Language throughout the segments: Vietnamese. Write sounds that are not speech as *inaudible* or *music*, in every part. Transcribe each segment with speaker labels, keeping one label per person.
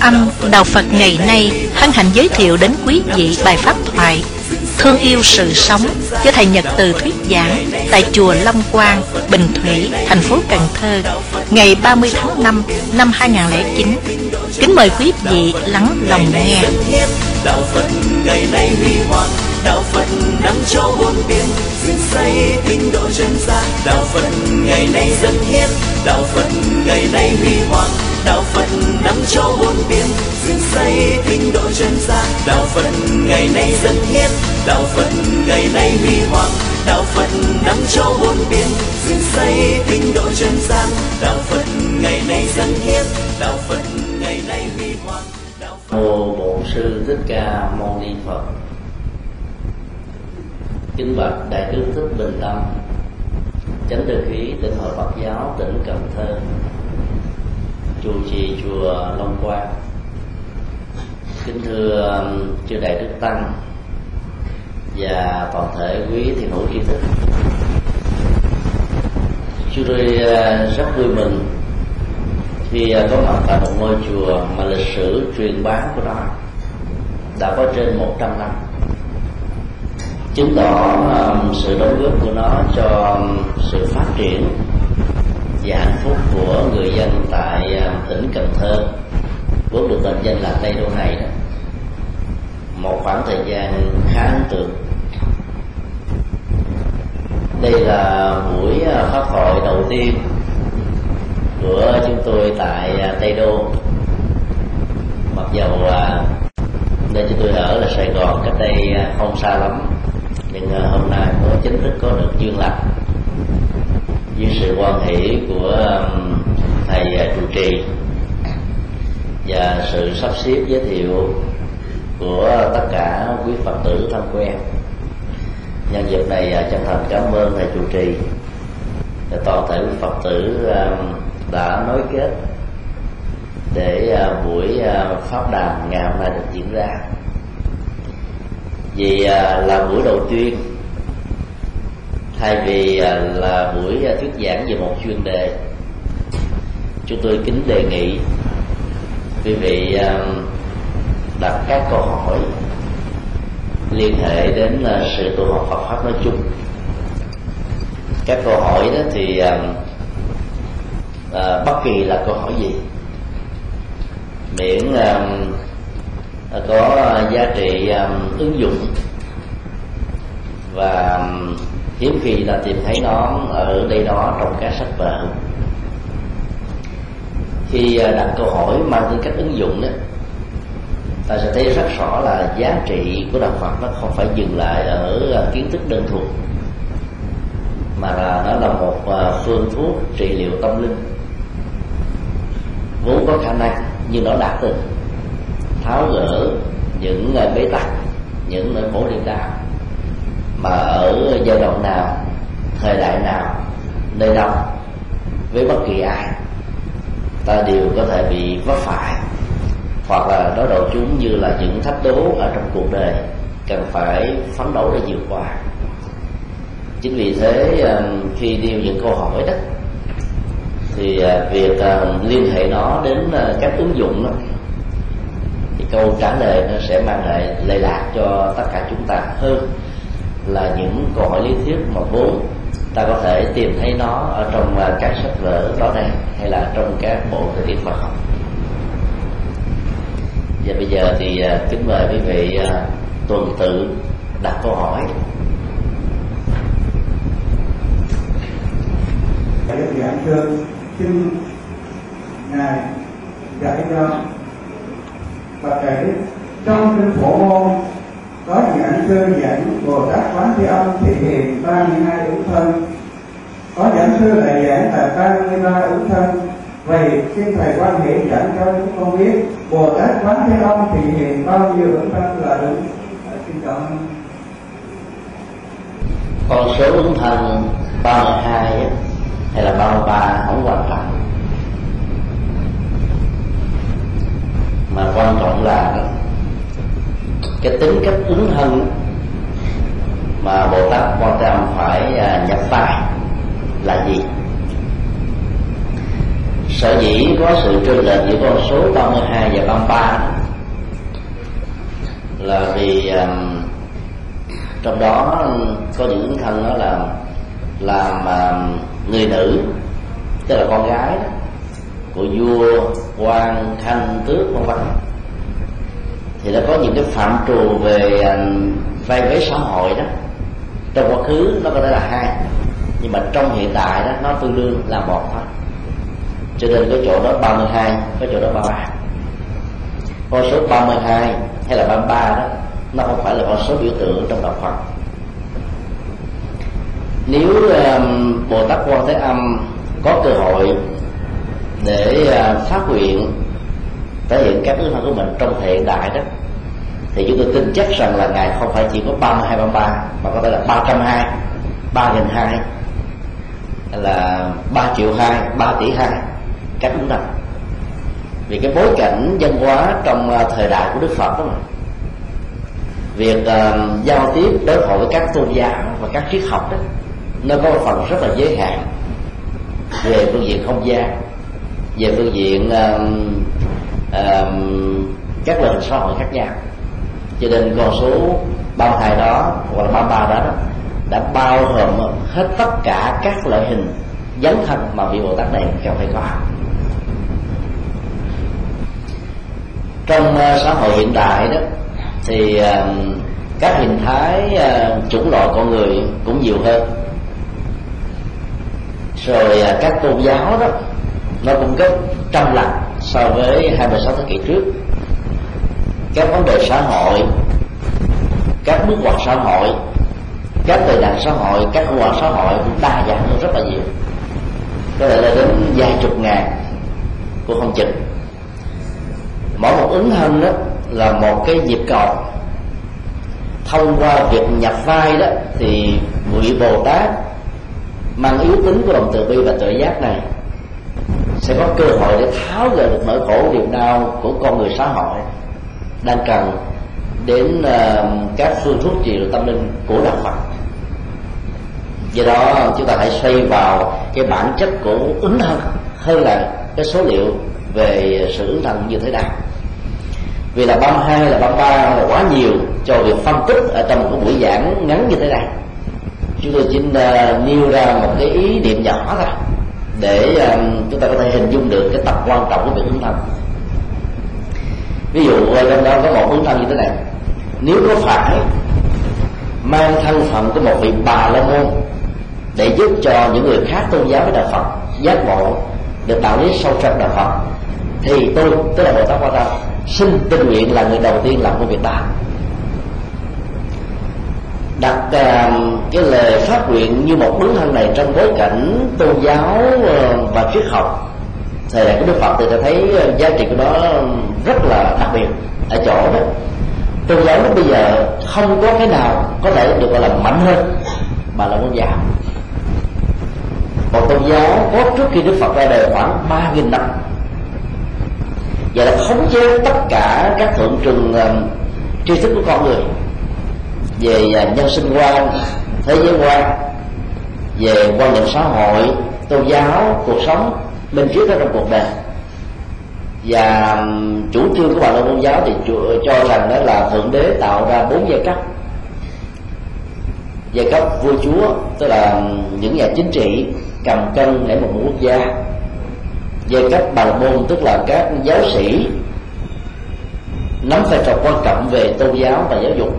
Speaker 1: âm Đạo Phật ngày nay hân hạnh giới thiệu đến quý vị bài pháp thoại Thương yêu sự sống do Thầy Nhật Từ thuyết giảng tại Chùa Long Quang, Bình Thủy, thành phố Cần Thơ ngày 30 tháng 5 năm 2009. Kính mời quý vị lắng lòng nghe.
Speaker 2: đạo phật ngày nay huy hoàng đạo phật năm cho muôn biển dựng xây tinh độ chân gian đạo phật ngày nay dân hiến đạo phật ngày nay huy hoàng đạo phật năm châu bốn biển dựng xây tinh độ chân gian đạo phật ngày nay dân hiến đạo phật ngày nay huy hoàng. Đạo phật năm châu bốn biển dựng xây tinh độ chân gian đạo phật ngày nay dân hiến đạo phật ngày nay huy hoàng. Đạo phật
Speaker 3: mô bổn sư thích ca mâu ni phật. Kính bạch đại đức thích bình tâm. Chánh tư khí tỉnh hội phật giáo tỉnh cần thơ chùa trì chùa long quang. Kính thưa um, chư đại đức tăng và toàn thể quý thiền hữu tri thức. Chúng tôi uh, rất vui mừng khi uh, có mặt tại một ngôi chùa mà lịch sử truyền bá của nó đã có trên 100 năm. Chứng tỏ um, sự đóng góp của nó cho um, sự phát triển và hạnh phúc của người dân tại à, tỉnh Cần Thơ. Vốn được mệnh danh là Tây Đô này đó. Một khoảng thời gian khá ấn tượng. Đây là buổi à, pháp phát hội đầu tiên của chúng tôi tại à, Tây Đô. Mặc dầu nơi chúng tôi ở là Sài Gòn, cách đây không xa lắm, nhưng hôm nay mới chính thức có được duyên lành với sự quan hỷ của um, thầy à, trụ trì và sự sắp xếp giới thiệu của tất cả quý phật tử thân quen. Nhân dịp này à, chân thành cảm ơn thầy trụ trì và toàn thể quý phật tử um, đã nối kết để à, buổi pháp đàm ngày hôm nay được diễn ra. Vì là buổi đầu tiên thay vì à, là buổi à, thuyết giảng về một chuyên đề chúng tôi kính đề nghị quý vị à, đặt các câu hỏi liên hệ đến sự tu học Phật pháp nói chung. Các câu hỏi đó thì à, bất kỳ là câu hỏi gì miễn à, có giá trị à, ứng dụng và hiếm khi ta tìm thấy nó ở đây đó trong các sách vở. Khi à, đặt câu hỏi mang tính cách ứng dụng đó, ta sẽ thấy rất rõ là giá trị của đạo Phật nó không phải dừng lại ở à, kiến thức đơn thuần, mà là nó là một à, phương thuốc trị liệu tâm linh. Vốn có khả năng, nhưng nó đạt được. Tháo gỡ những bế tắc, những nỗi khổ niềm đau mà ở giai đoạn nào thời đại nào nơi đâu với bất kỳ ai ta đều có thể bị vấp phải. Hoặc là đối đầu chúng như là những thách đố ở trong cuộc đời cần phải phấn đấu để vượt qua. Chính vì thế um, khi nêu những câu hỏi đó thì uh, việc um, liên hệ nó đến uh, các ứng dụng đó, thì câu trả lời nó sẽ mang lại lệ lạc cho tất cả chúng ta hơn là những câu hỏi lý thuyết mà vốn ta có thể tìm thấy nó ở trong à, các sách vở đó đây, hay là trong các bộ thời tiết Phật học. Và bây giờ thì à, kính mời quý vị à, tuần tự đặt câu hỏi.
Speaker 4: Giảng xin ngài dạy cho và thầy đức trong kinh phổ môn có giảng sư giảng bồ tát quán thế âm thể hiện 32 ứng thân. Có giảng sư lại giảng là 33 ứng thân. Vậy xin thầy quan hệ giảng cho chúng con biết bồ tát quán thế âm thể hiện bao nhiêu ứng thân là đúng À, dạ, xin cảm ơn.
Speaker 3: Con số ứng thân 32 hay là 33 không quan trọng mà quan trọng là cái tính cách ứng thân mà bồ tát quan tâm phải à, nhập vai là gì? Sở dĩ có sự trinh lệch giữa con số 32 và 33 là vì um, trong đó có những thân đó là làm um, người nữ tức là con gái của vua quan khanh tước vân vân. Thì nó có những cái phạm trù về um, vay vế xã hội đó trong quá khứ nó có thể là hai nhưng mà trong hiện tại đó nó tương đương là một thôi. Cho nên cái chỗ đó 32 cái chỗ đó 33 con số 32 hay là 33 đó nó không phải là con số biểu tượng trong đạo Phật. Nếu um, Bồ Tát Quan Thế Âm có cơ hội để uh, phát nguyện thể hiện các ước mơ của mình trong hiện đại đó thì chúng tôi tin chắc rằng là ngài không phải chỉ có 32 33 mà có thể là 320 3 nghìn hai là 3 triệu hai 3 tỷ hai. Cách đúng đắn vì cái bối cảnh văn hóa trong à, thời đại của đức phật đó mà. Việc uh, giao tiếp đối thoại với các tôn giáo và các triết học đó nó có một phần rất là giới hạn về phương diện không gian về phương diện uh, uh, các loại hình xã hội khác nhau cho nên con số 32 đó hoặc là 33 đó, đó đã bao gồm hết tất cả các loại hình dấn thân mà vị Bồ Tát này cần phải có. Trong ờ, xã hội hiện đại đó thì ờ, các hình thái ờ, chủng loại con người cũng nhiều hơn. Rồi các tôn giáo đó nó cũng gấp trăm lần so với 26 thế kỷ trước các vấn đề xã hội, các bước ngoặt xã hội, các tệ nạn xã hội, các khủng hoảng xã hội cũng đa dạng hơn rất là nhiều. Có thể là đến vài chục ngàn của không chừng mỗi một ứng thân đó là một cái nhịp cầu. Thông qua việc nhập vai đó thì vị bồ tát mang yếu tính của lòng từ bi và tự giác này sẽ có cơ hội để tháo gỡ được nỗi khổ niềm đau của con người xã hội đang cần đến uh, các phương thuốc trị tâm linh của đạo Phật. Do đó chúng ta hãy xoay vào cái bản chất của ứng thân hơn là cái số liệu về sự ứng thân như thế nào. Vì là 32 là 33 là quá nhiều cho việc phân tích ở trong một buổi giảng ngắn như thế này. Chúng tôi chỉ uh, nêu ra một cái ý niệm nhỏ thôi. Để uh, chúng ta có thể hình dung được cái tập quan trọng của việc ứng thân ví dụ trong đó có một ứng thân như thế này. Nếu có phải mang thân phận của một vị bà la môn để giúp cho những người khác tôn giáo với đạo phật giác ngộ được tạo lý sâu trong đạo phật thì tôi tức là bồ tát quan tâm xin tình nguyện là người đầu tiên làm công việc đó. Đặt uh, cái lời phát nguyện như một đứng thân này trong bối cảnh tôn giáo uh, và triết học thời đại của đức phật thì ta thấy ờ, giá trị của nó rất là đặc biệt ở chỗ đó. Tôn giáo lúc bây giờ không có cái nào có thể được gọi là mạnh hơn mà là tôn giáo. Một tôn giáo có trước khi đức phật ra đời khoảng ba nghìn năm. Và là khống chế tất cả các thượng trường uh, ờ, tri thức của con người. Về uh, nhân sinh quan thế giới quan về quan niệm xã hội tôn giáo cuộc sống bên trước đó trong cuộc đời. Và chủ trương của bà la môn giáo thì cho rằng đó là thượng đế tạo ra bốn giai cấp. Giai cấp vua chúa, tức là những nhà chính trị cầm cân để một quốc gia. Giai cấp bà la môn, tức là các giáo sĩ, nắm vai trò quan trọng về tôn giáo và giáo dục.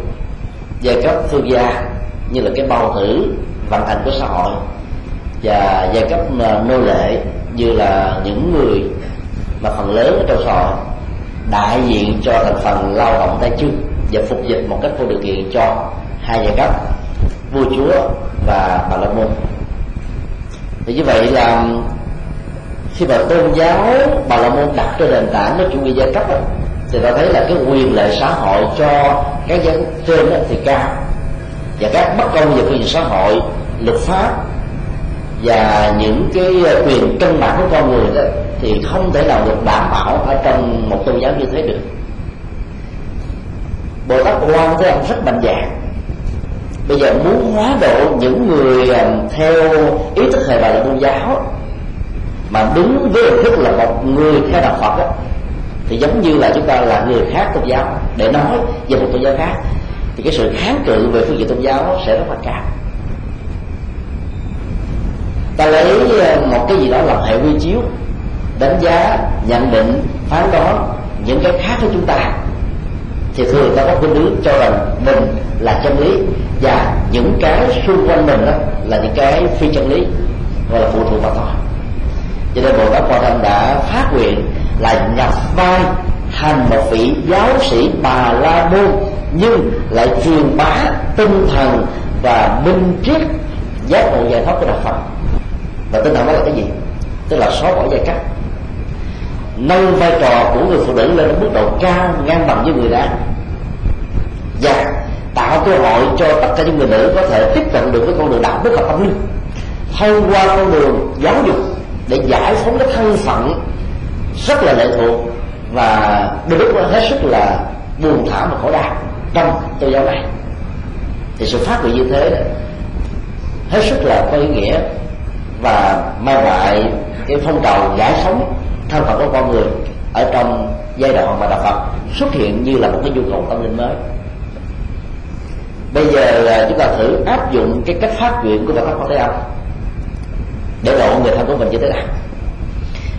Speaker 3: Giai cấp thương gia, như là cái bào tử vận hành của xã hội. Và giai cấp ờ, nô lệ như là những người mà phần lớn ở trong xã hội đại diện cho thành phần lao động tay chân và phục dịch một cách vô điều kiện cho hai giai cấp vua chúa và bà la môn. Thì như vậy là khi mà tôn giáo bà la môn đặt trên nền tảng của chủ nghĩa giai cấp đó, thì ta thấy là cái quyền lợi xã hội cho các dân trên đó thì cao. Và các bất công về quyền xã hội luật pháp và những cái ờ, quyền căn bản của con người đó thì không thể nào được đảm bảo ở trong một tôn giáo như thế được. Bồ tát quan thế ông rất mạnh dạng bây giờ muốn hóa độ những người ờ, theo ý thức hệ bài là tôn giáo mà đúng với hình thức là một người theo đạo phật đó, thì giống như là chúng ta là người khác tôn giáo. Để nói về một tôn giáo khác thì cái sự kháng cự về phương diện tôn giáo sẽ rất là cao ta lấy ờ, một cái gì đó làm hệ quy chiếu, đánh giá, nhận định, phán đoán những cái khác với chúng ta. Thì thường ta có khuynh hướng cho rằng mình là chân lý và những cái xung quanh mình đó là những cái phi chân lý gọi là phụ thuộc vào thôi cho nên bồ tát quan tâm đã phát nguyện là nhập vai thành một vị giáo sĩ bà la môn, nhưng lại truyền bá tinh thần và minh triết giác ngộ giải thoát của đạo phật và tinh thần đó là cái gì? Tức là xóa bỏ giai cấp. Nâng vai trò của người phụ nữ lên mức độ cao, ngang bằng với người đàn và tạo cơ hội cho tất cả những người nữ có thể tiếp cận được với con đường đạo đức và tâm linh. Thông qua con đường giáo dục để giải phóng cái thân phận rất là lệ thuộc và đôi lúc hết sức là buồn thảm và khổ đau trong tôn giáo này. Thì sự phát biểu như thế hết sức là có ý nghĩa và mang lại cái phong trào giải phóng thân phận của con người ở trong giai đoạn mà đạo Phật xuất hiện như là một cái nhu cầu tâm linh mới. Bây giờ chúng ta thử áp dụng cái cách phát nguyện của Phật pháp Phật Thế Âm để độ người thân của mình như thế nào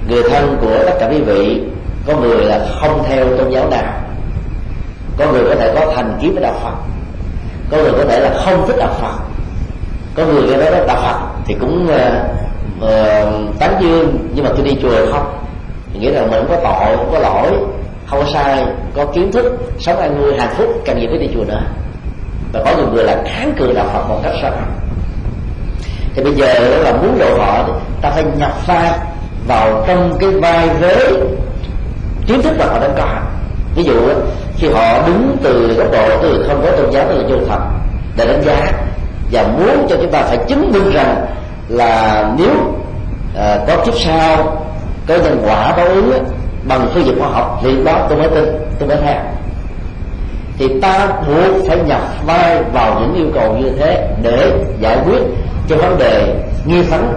Speaker 3: người thân của tất cả quý vị, có người là không theo tôn giáo nào. Có người có thể có thành kiến với đạo Phật. Có người có thể là không thích đạo Phật. Có người nghe nói đạo Phật thì cũng uh, uh, tán dương. Nhưng mà tôi đi chùa không. Nghĩa là mình không có tội không có lỗi không có sai có kiến thức sống an vui hạnh phúc cần gì phải đi chùa nữa. Và có nhiều người là kháng cự đạo Phật một cách sao? thì bây giờ đó là muốn độ họ ta phải nhập vai vào trong cái vai vế kiến thức mà họ đang có. Ví dụ khi họ đứng từ góc độ từ không có tôn giáo từ vô thật để đánh giá và muốn cho chúng ta phải chứng minh rằng là nếu à, có kiếp sau có nhân quả báo ứng bằng phương diện khoa học thì đó tôi mới tin tôi mới theo. Thì ta buộc phải nhập vai vào những yêu cầu như thế để giải quyết cho vấn đề nghi vấn.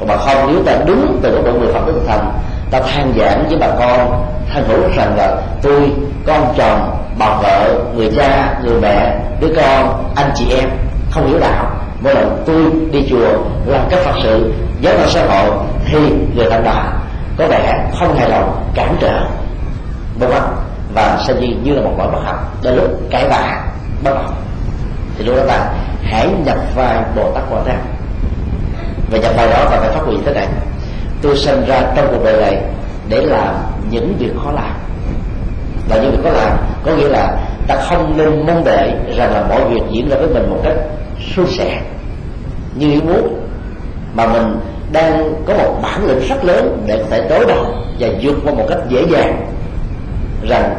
Speaker 3: Còn mà không nếu ta đứng từ góc độ người phật tử thành ta than giảng với bà con than hữu rằng là, tôi, con chồng, bà vợ, người cha, người mẹ, đứa con, anh chị em, không hiểu đạo. Mỗi lần tôi đi chùa làm các phật sự, giáo hội xã hội, thì người ta đạo có vẻ không hài lòng, cản trở. Vân vân. Và xem như như là một loại bất học. Đến lúc cãi vã, bất học thì lúc đó ta hãy nhập vai bồ tát quan thế. Và nhập vai đó ta phải phát huy thế này. Tôi sinh ra trong cuộc đời này để làm những việc khó làm. Và những việc khó làm có nghĩa là ta không nên mong đợi rằng là mọi việc diễn ra với mình một cách suôn sẻ như ý muốn mà mình đang có một bản lĩnh rất lớn để có thể đối đầu và vượt qua một cách dễ dàng rằng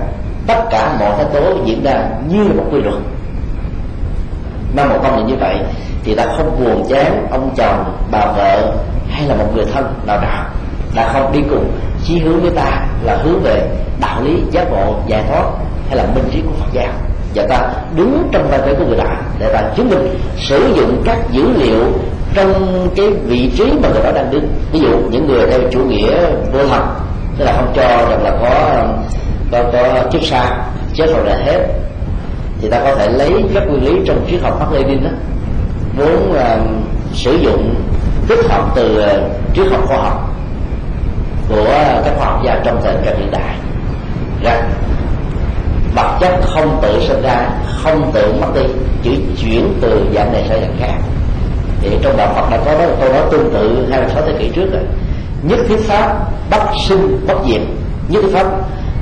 Speaker 3: tất cả mọi thái tố diễn ra như một quy luật. Mang một tâm niệm như vậy thì ta không buồn chán ông chồng bà vợ hay là một người thân nào đó, đã không đi cùng chí hướng với ta là hướng về đạo lý giác ngộ giải thoát hay là minh trí của phật giáo. Và ta đứng trong vai vế của người đạo để ta chứng minh sử dụng các dữ liệu trong cái vị trí mà người đó đang đứng. Ví dụ những người theo chủ nghĩa vô thần tức là không cho rằng là có có có chiếc xa chết rồi là hết thì ta có thể lấy các nguyên lý trong triết học Mác Lênin đó muốn uh, à, sử dụng tích hợp từ uh, triết học khoa học của các khoa học gia trong thời kỳ hiện đại. Rằng vật chất không tự sinh ra, không tự mất đi, chỉ chuyển từ dạng này sang dạng khác. Thì trong đạo Phật đã có đó, câu nói tương tự hai sáu thế kỷ trước rồi. Nhất thiết pháp bất sinh bất diệt. Nhất thiết pháp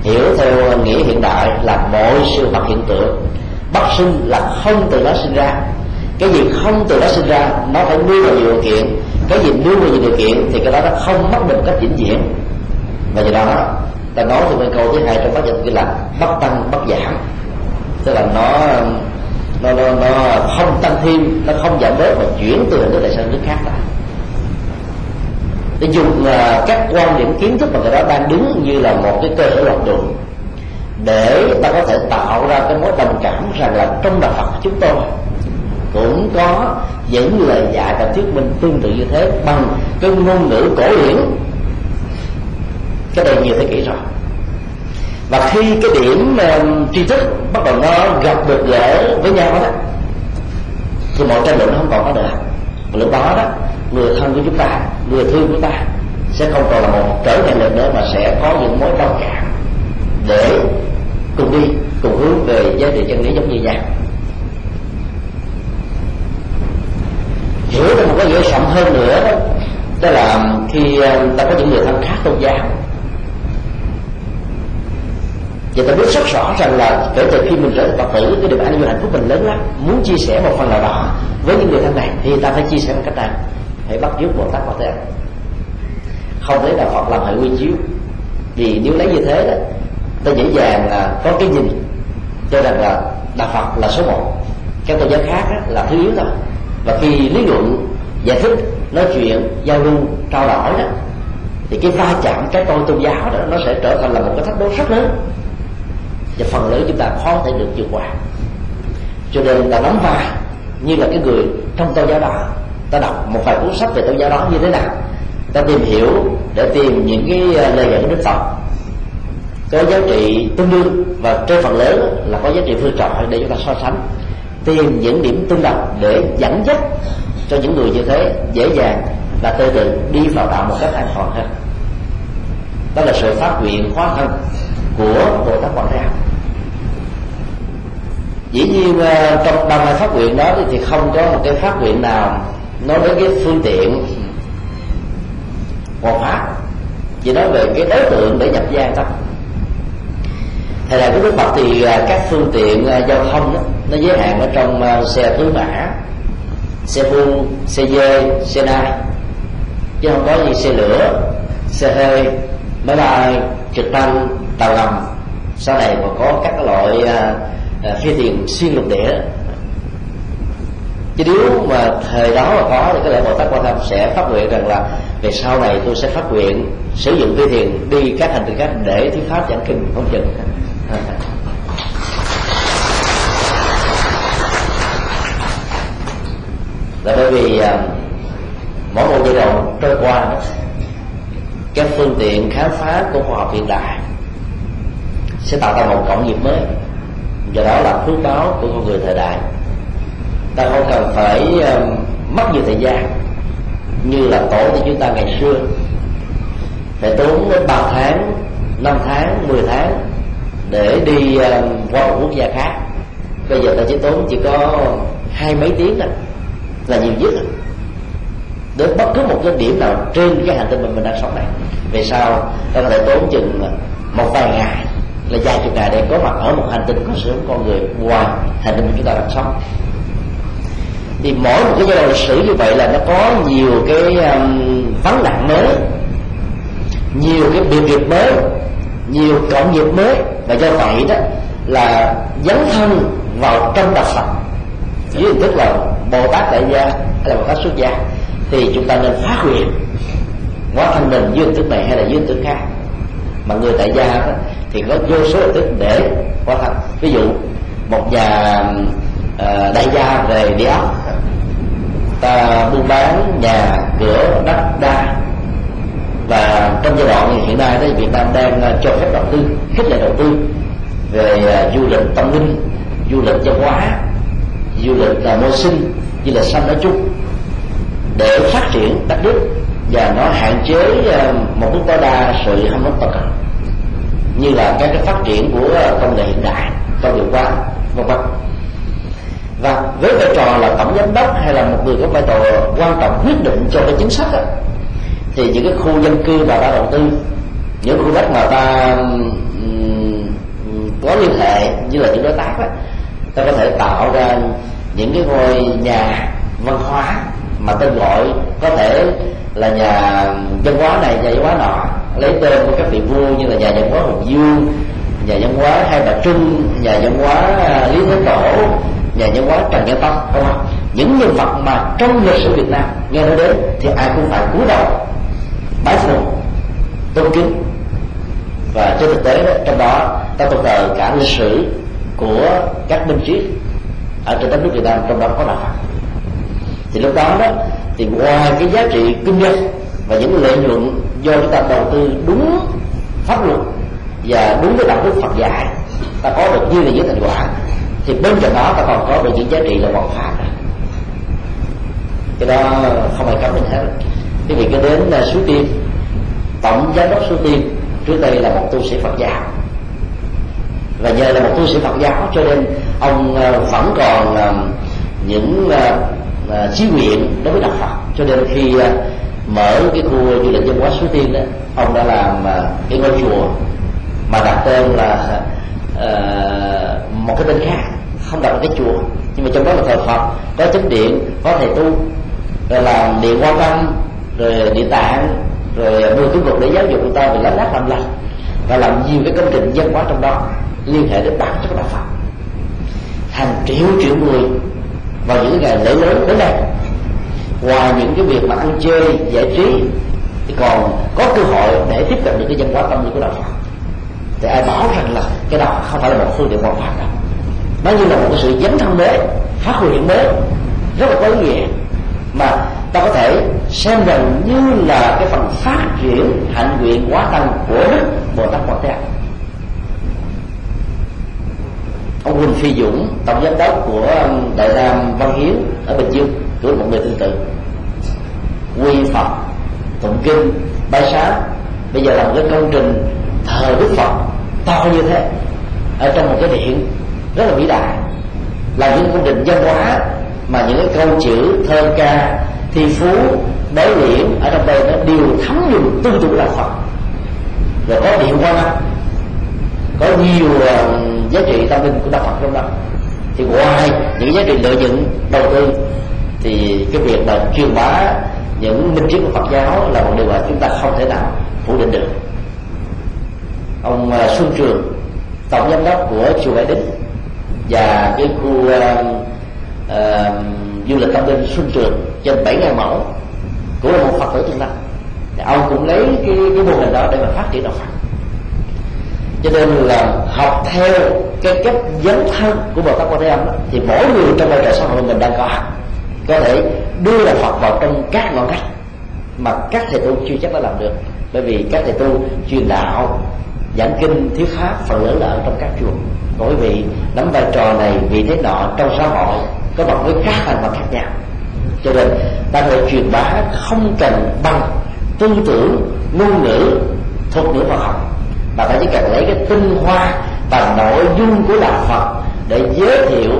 Speaker 3: hiểu theo nghĩa hiện đại là mọi sự vật hiện tượng. Bất sinh là không từ nó sinh ra. Cái gì không từ nó sinh ra, nó phải đưa vào điều kiện cái gì nếu vào điều kiện thì cái đó nó không mất được cách vĩnh viễn. Và do đó ta nói thì bên câu thứ hai trong bát dịch kia là bất tăng bất giảm. Tức là nó nó nó, nó không tăng thêm nó không giảm bớt mà chuyển từ hình thức này sang nước khác lại để dùng uh, các quan điểm kiến thức mà người đó đang đứng như là một cái cơ sở lập đường để ta có thể tạo ra cái mối đồng cảm rằng là trong đạo Phật chúng tôi cũng có những lời dạy và thuyết minh tương tự như thế bằng cái ngôn ngữ cổ điển. Cái đây nhiều thế kỷ rồi. Và khi cái điểm um, tri thức bắt đầu nó gặp được gỡ với nhau đó thì mọi tranh luận nó không còn có được và lúc đó đó người thân của chúng ta người thương của ta sẽ không còn là một trở ngại lực nữa mà sẽ có những mối đồng cảm để cùng đi cùng hướng về giá trị chân lý giống như nhau. Hiểu được một cái nghĩa rộng hơn nữa đó đó là khi ờ, ta có những người thân khác tôn giáo và ta biết rất rõ rằng là kể từ khi mình trở thành phật tử, cái điều an vui hạnh phúc mình lớn lắm. Muốn chia sẻ một phần nào đó với những người thân này thì ta phải chia sẻ một cách nào hãy bắt chước bồ tát bảo thế không lấy đạo phật làm hệ quy chiếu. Vì nếu lấy như thế đó, ta dễ dàng là có cái nhìn cho rằng là đạo phật là số một. Các tôn giáo khác là thứ yếu thôi và khi lý luận giải thích, nói chuyện, giao lưu, trao đổi đó, thì cái va chạm, cái tôi tôn giáo đó, nó sẽ trở thành là một cái thách đố rất lớn. Và phần lớn chúng ta khó thể được vượt qua. Cho nên là đóng vai như là cái người trong tôn giáo đó. Ta đọc một vài cuốn sách về tôn giáo đó như thế nào. Ta tìm hiểu để tìm những cái ờ, lời dạy của đức phật. Có giá trị tương đương và trên phần lớn là có giá trị vượt trội để chúng ta so sánh tìm những điểm tương đồng để dẫn dắt cho những người như thế dễ dàng và từ từ đi vào đạo một cách an toàn hơn. Đó là sự phát nguyện khóa thân của bồ tát quảng ra dĩ nhiên à, trong ba bài phát nguyện đó thì không có một cái phát nguyện nào nói đến cái phương tiện hoàn pháp chỉ nói về cái đối tượng để nhập gia thôi thời đại của đức phật thì à, các phương tiện à, giao thông đó, nó giới hạn ở trong à, xe tứ mã xe buôn xe dê xe na, chứ không có gì xe lửa xe hơi máy bay trực thăng tàu ngầm. Sau này còn có các loại phi tiền xuyên lục địa. Chứ nếu mà thời đó mà có thì có lẽ bồ tát quan tâm sẽ phát nguyện rằng là về sau này tôi sẽ phát nguyện sử dụng phi thiền đi các hành trình khác để thuyết pháp giảng kinh không chừng là bởi vì à, mỗi một giai đoạn trôi qua, các phương tiện khám phá của khoa học hiện đại sẽ tạo ra một cộng nghiệp mới. Do đó là phước báo của con người thời đại. Ta không cần phải à, mất nhiều thời gian như là tổ của chúng ta ngày xưa. Phải tốn đến ba tháng, năm tháng 10 tháng để đi ờ, qua một quốc gia khác. Bây giờ ta chỉ tốn chỉ có hai mấy tiếng thôi là nhiều nhất đến bất cứ một cái điểm nào trên cái hành tinh mình mình đang sống này. Về sau ta có thể tốn chừng ờ, một vài ngày là vài chục ngày để có mặt ở một hành tinh có sự con người ngoài hành tinh chúng ta đang sống. Thì mỗi một cái giai đoạn lịch sử như vậy là nó có nhiều cái um, vấn nạn mới nhiều cái biệt nghiệp mới nhiều cộng nghiệp mới và do vậy đó là dấn thân vào trong đạo Phật. Dưới hình thức là Bồ Tát đại gia hay là Bồ Tát xuất gia thì chúng ta nên phát nguyện hóa thân mình dưới hình thức này hay là dưới hình thức khác. Mà người tại gia đó, thì có vô số hình thức để hóa thân. Ví dụ một nhà uh, đại gia về địa ốc ta buôn bán nhà cửa đất đai và trong giai đoạn hiện nay thì Việt Nam đang à, cho phép đầu tư khích lệ đầu tư về à, du lịch tâm linh du lịch văn hóa du lịch là môi sinh du lịch xanh nói chung để phát triển đất nước. Và nó hạn chế à, một mức tối đa sự hâm nóng toàn cầu như là các cái phát triển của công nghệ hiện đại công nghiệp hóa vân vân. Và với vai trò là tổng giám đốc hay là một người có vai trò quan trọng quyết định cho cái chính sách đó, thì những cái khu dân cư mà ta đầu tư những khu đất mà ta có liên hệ như là những đối tác đó, ta có thể tạo ra những cái ngôi nhà văn hóa mà tên gọi có thể là nhà văn hóa này nhà văn hóa nọ lấy tên của các vị vua như là nhà văn hóa hùng dương nhà văn hóa hai bà trưng nhà văn hóa à, lý thế tổ nhà văn hóa trần nhân tông không những nhân vật mà trong lịch sử việt nam nghe nói đến thì ai cũng phải cúi đầu bái phục tôn kính. Và trên thực tế đó, trong đó ta tôn thờ cả lịch sử của các minh triết ở trên đất nước việt nam trong đó có đạo phật. Thì lúc đó đó thì ngoài cái giá trị kinh doanh và những lợi nhuận do chúng ta đầu tư đúng pháp luật và đúng với đạo đức Phật dạy ta có được như là những thành quả thì bên cạnh đó ta còn có được những giá trị là hoàn pháp cái đó không ai cấm mình hết cái việc cái đến là suối tiên tổng giám đốc suối tiên trước đây là một tu sĩ phật giáo. Và nhờ là một tu sĩ phật giáo cho nên ông ờ, vẫn còn ờ, những ờ, ờ, chí nguyện đối với đạo phật. Cho nên khi ờ, mở cái khu du lịch văn hóa suối tiên đó ông đã làm cái ngôi chùa mà đặt tên là uh, một cái tên khác không đặt là cái chùa. Nhưng mà trong đó là thờ phật có chánh điện có thầy tu làm điện quan tâm rồi địa tạng rồi nuôi tiếng vực để giáo dục người ta về lấn lát làm lành và làm nhiều cái công trình văn hóa trong đó, liên hệ đến bản chất đạo phật hàng triệu triệu người vào những ngày lễ lớn đến đây. Ngoài những cái việc mà ăn chơi, giải trí, thì còn có cơ hội để tiếp cận được cái văn hóa tâm linh của đạo phật thì ai bảo rằng là cái đó không phải là một phương tiện hoàn pháp đâu. Nó như là một sự dấn thân mới, phát huy hiện mới, rất là có ý nghĩa mà ta có thể xem rằng như là cái phần phát triển hạnh nguyện quá tăng của đức bồ tát quan thế ông Huỳnh Phi Dũng, tổng giám đốc của Đại Nam Văn hiếu ở Bình Dương cũng một người tương tự quy Phật, tụng kinh, bái sáng bây giờ là một cái công trình thờ Đức Phật to như thế, ở trong một cái điện rất là vĩ đại, là những công trình văn hóa mà những cái câu chữ thơ ca thi phú đối liễn ở trong đây nó đều thấm nhuần tư tưởng đạo Phật. Rồi có điện quan âm có nhiều uh, giá trị tâm linh của đạo Phật trong đó. Thì ngoài những giá trị lợi nhuận đầu tư thì cái việc mà truyền bá những minh triết của Phật giáo là một điều mà chúng ta không thể nào phủ định được. Ông ờ, Xuân Trường tổng giám đốc của chùa Bái Đính và cái khu uh, uh, du lịch tâm linh Xuân Trường trên bảy ngàn mẫu cũng là một Phật tử tương lai thì ông cũng lấy cái, cái mô hình đó để mà phát triển đạo Phật. Cho nên là học theo cái cách dấn thân của Bồ Tát Quan Thế Âm đó, thì mỗi người trong vai trò xã hội mình đang có có thể đưa đạo Phật vào trong các ngọn cách mà các thầy tu chưa chắc đã làm được. Bởi vì các thầy tu truyền đạo giảng kinh thuyết pháp phần lớn là ở trong các chùa. Bởi vì nắm vai trò này vì thế nọ trong xã hội có mặt với các thành phần khác nhau. Cho nên, ta phải truyền bá không cần bằng tư tưởng, ngôn ngữ, thuật ngữ Phật học. Mà ta chỉ cần lấy cái tinh hoa và nội dung của đạo Phật để giới thiệu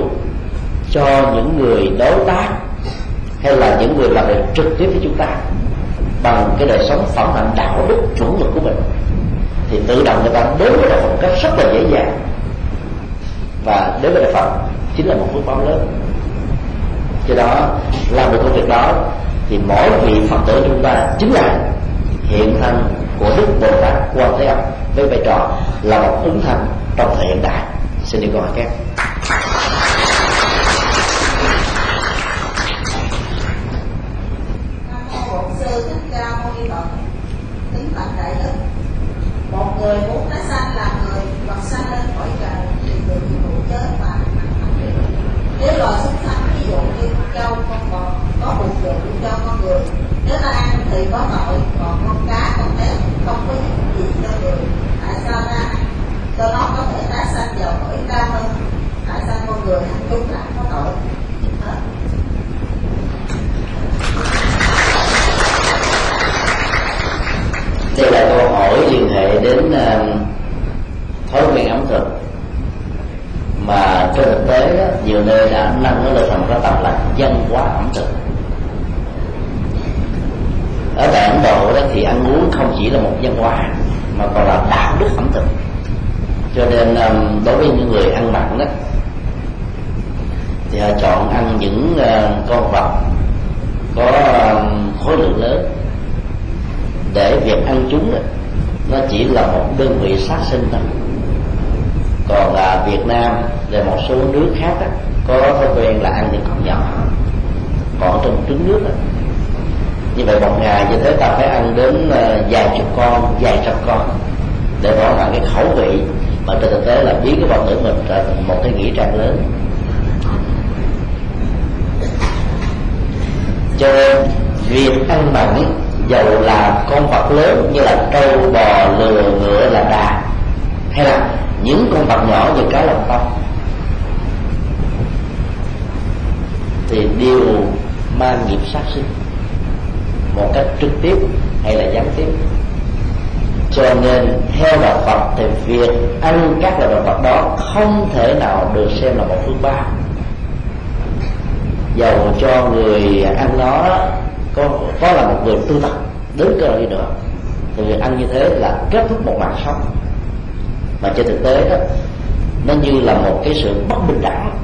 Speaker 3: cho những người đối tác hay là những người làm việc trực tiếp với chúng ta bằng cái đời sống phẩm hạnh đạo đức chuẩn mực của mình, thì tự động người ta đến với đạo Phật một cách rất là dễ dàng. Và đến với đạo Phật chính là một phước báo lớn do đó, làm được công việc đó, thì mỗi vị phật tử chúng ta chính là hiện thân của đức bồ tát quan thế âm với vai trò là một ứng thành trong thời hiện đại. Xin đi gọi các
Speaker 5: một người muốn tái sanh là người hoặc sanh lên khỏi trời thì được nhiệm vụ chết và nếu loài súc châu con bò có phục vụ cho con người. Nếu ta ăn thì có tội còn con cá con tép không có gì cho người. Tại sao ta? Cho nó có thể tái sanh vào cõi cao hơn. Tại sao con người ăn chúng lại có tội?
Speaker 3: Đây là câu hỏi liên hệ đến uh, thói quen ẩm thực mà trên thực tế đó, nhiều nơi đã nâng nó lên thành cái tầm là dân hóa ẩm thực. Ở tại ấn độ đó thì ăn uống không chỉ là một văn hóa mà còn là đạo đức ẩm thực. Cho nên um, đối với những người ăn mặn đó thì họ chọn ăn những uh, con vật có um, khối lượng lớn. Để việc ăn chúng đó, nó chỉ là một đơn vị sát sinh thôi còn là Việt Nam và một số nước khác đó, có thói quen là ăn những con nhỏ. Còn trong trứng nước đó. như vậy một ngày như thế ta phải ăn đến à, vài chục con vài trăm con để thỏa lại cái khẩu vị. Mà trên thực tế là biến cái bao tử mình trở thành một cái nghĩa trang lớn. Cho nên việc ăn mặn dầu là con vật lớn như là trâu bò lừa ngựa là đà nhỏ như cái lòng tâm thì đều mang nghiệp sát sinh, một cách trực tiếp hay là gián tiếp. Cho nên theo đạo Phật thì việc ăn các loại động vật đó không thể nào được xem là một phước ba. Dầu cho người ăn nó có có là một người tu tập đến cơ đi nữa, thì việc ăn như thế là kết thúc một mạng sống. Mà trên thực tế đó nó như là một cái sự bất bình đẳng.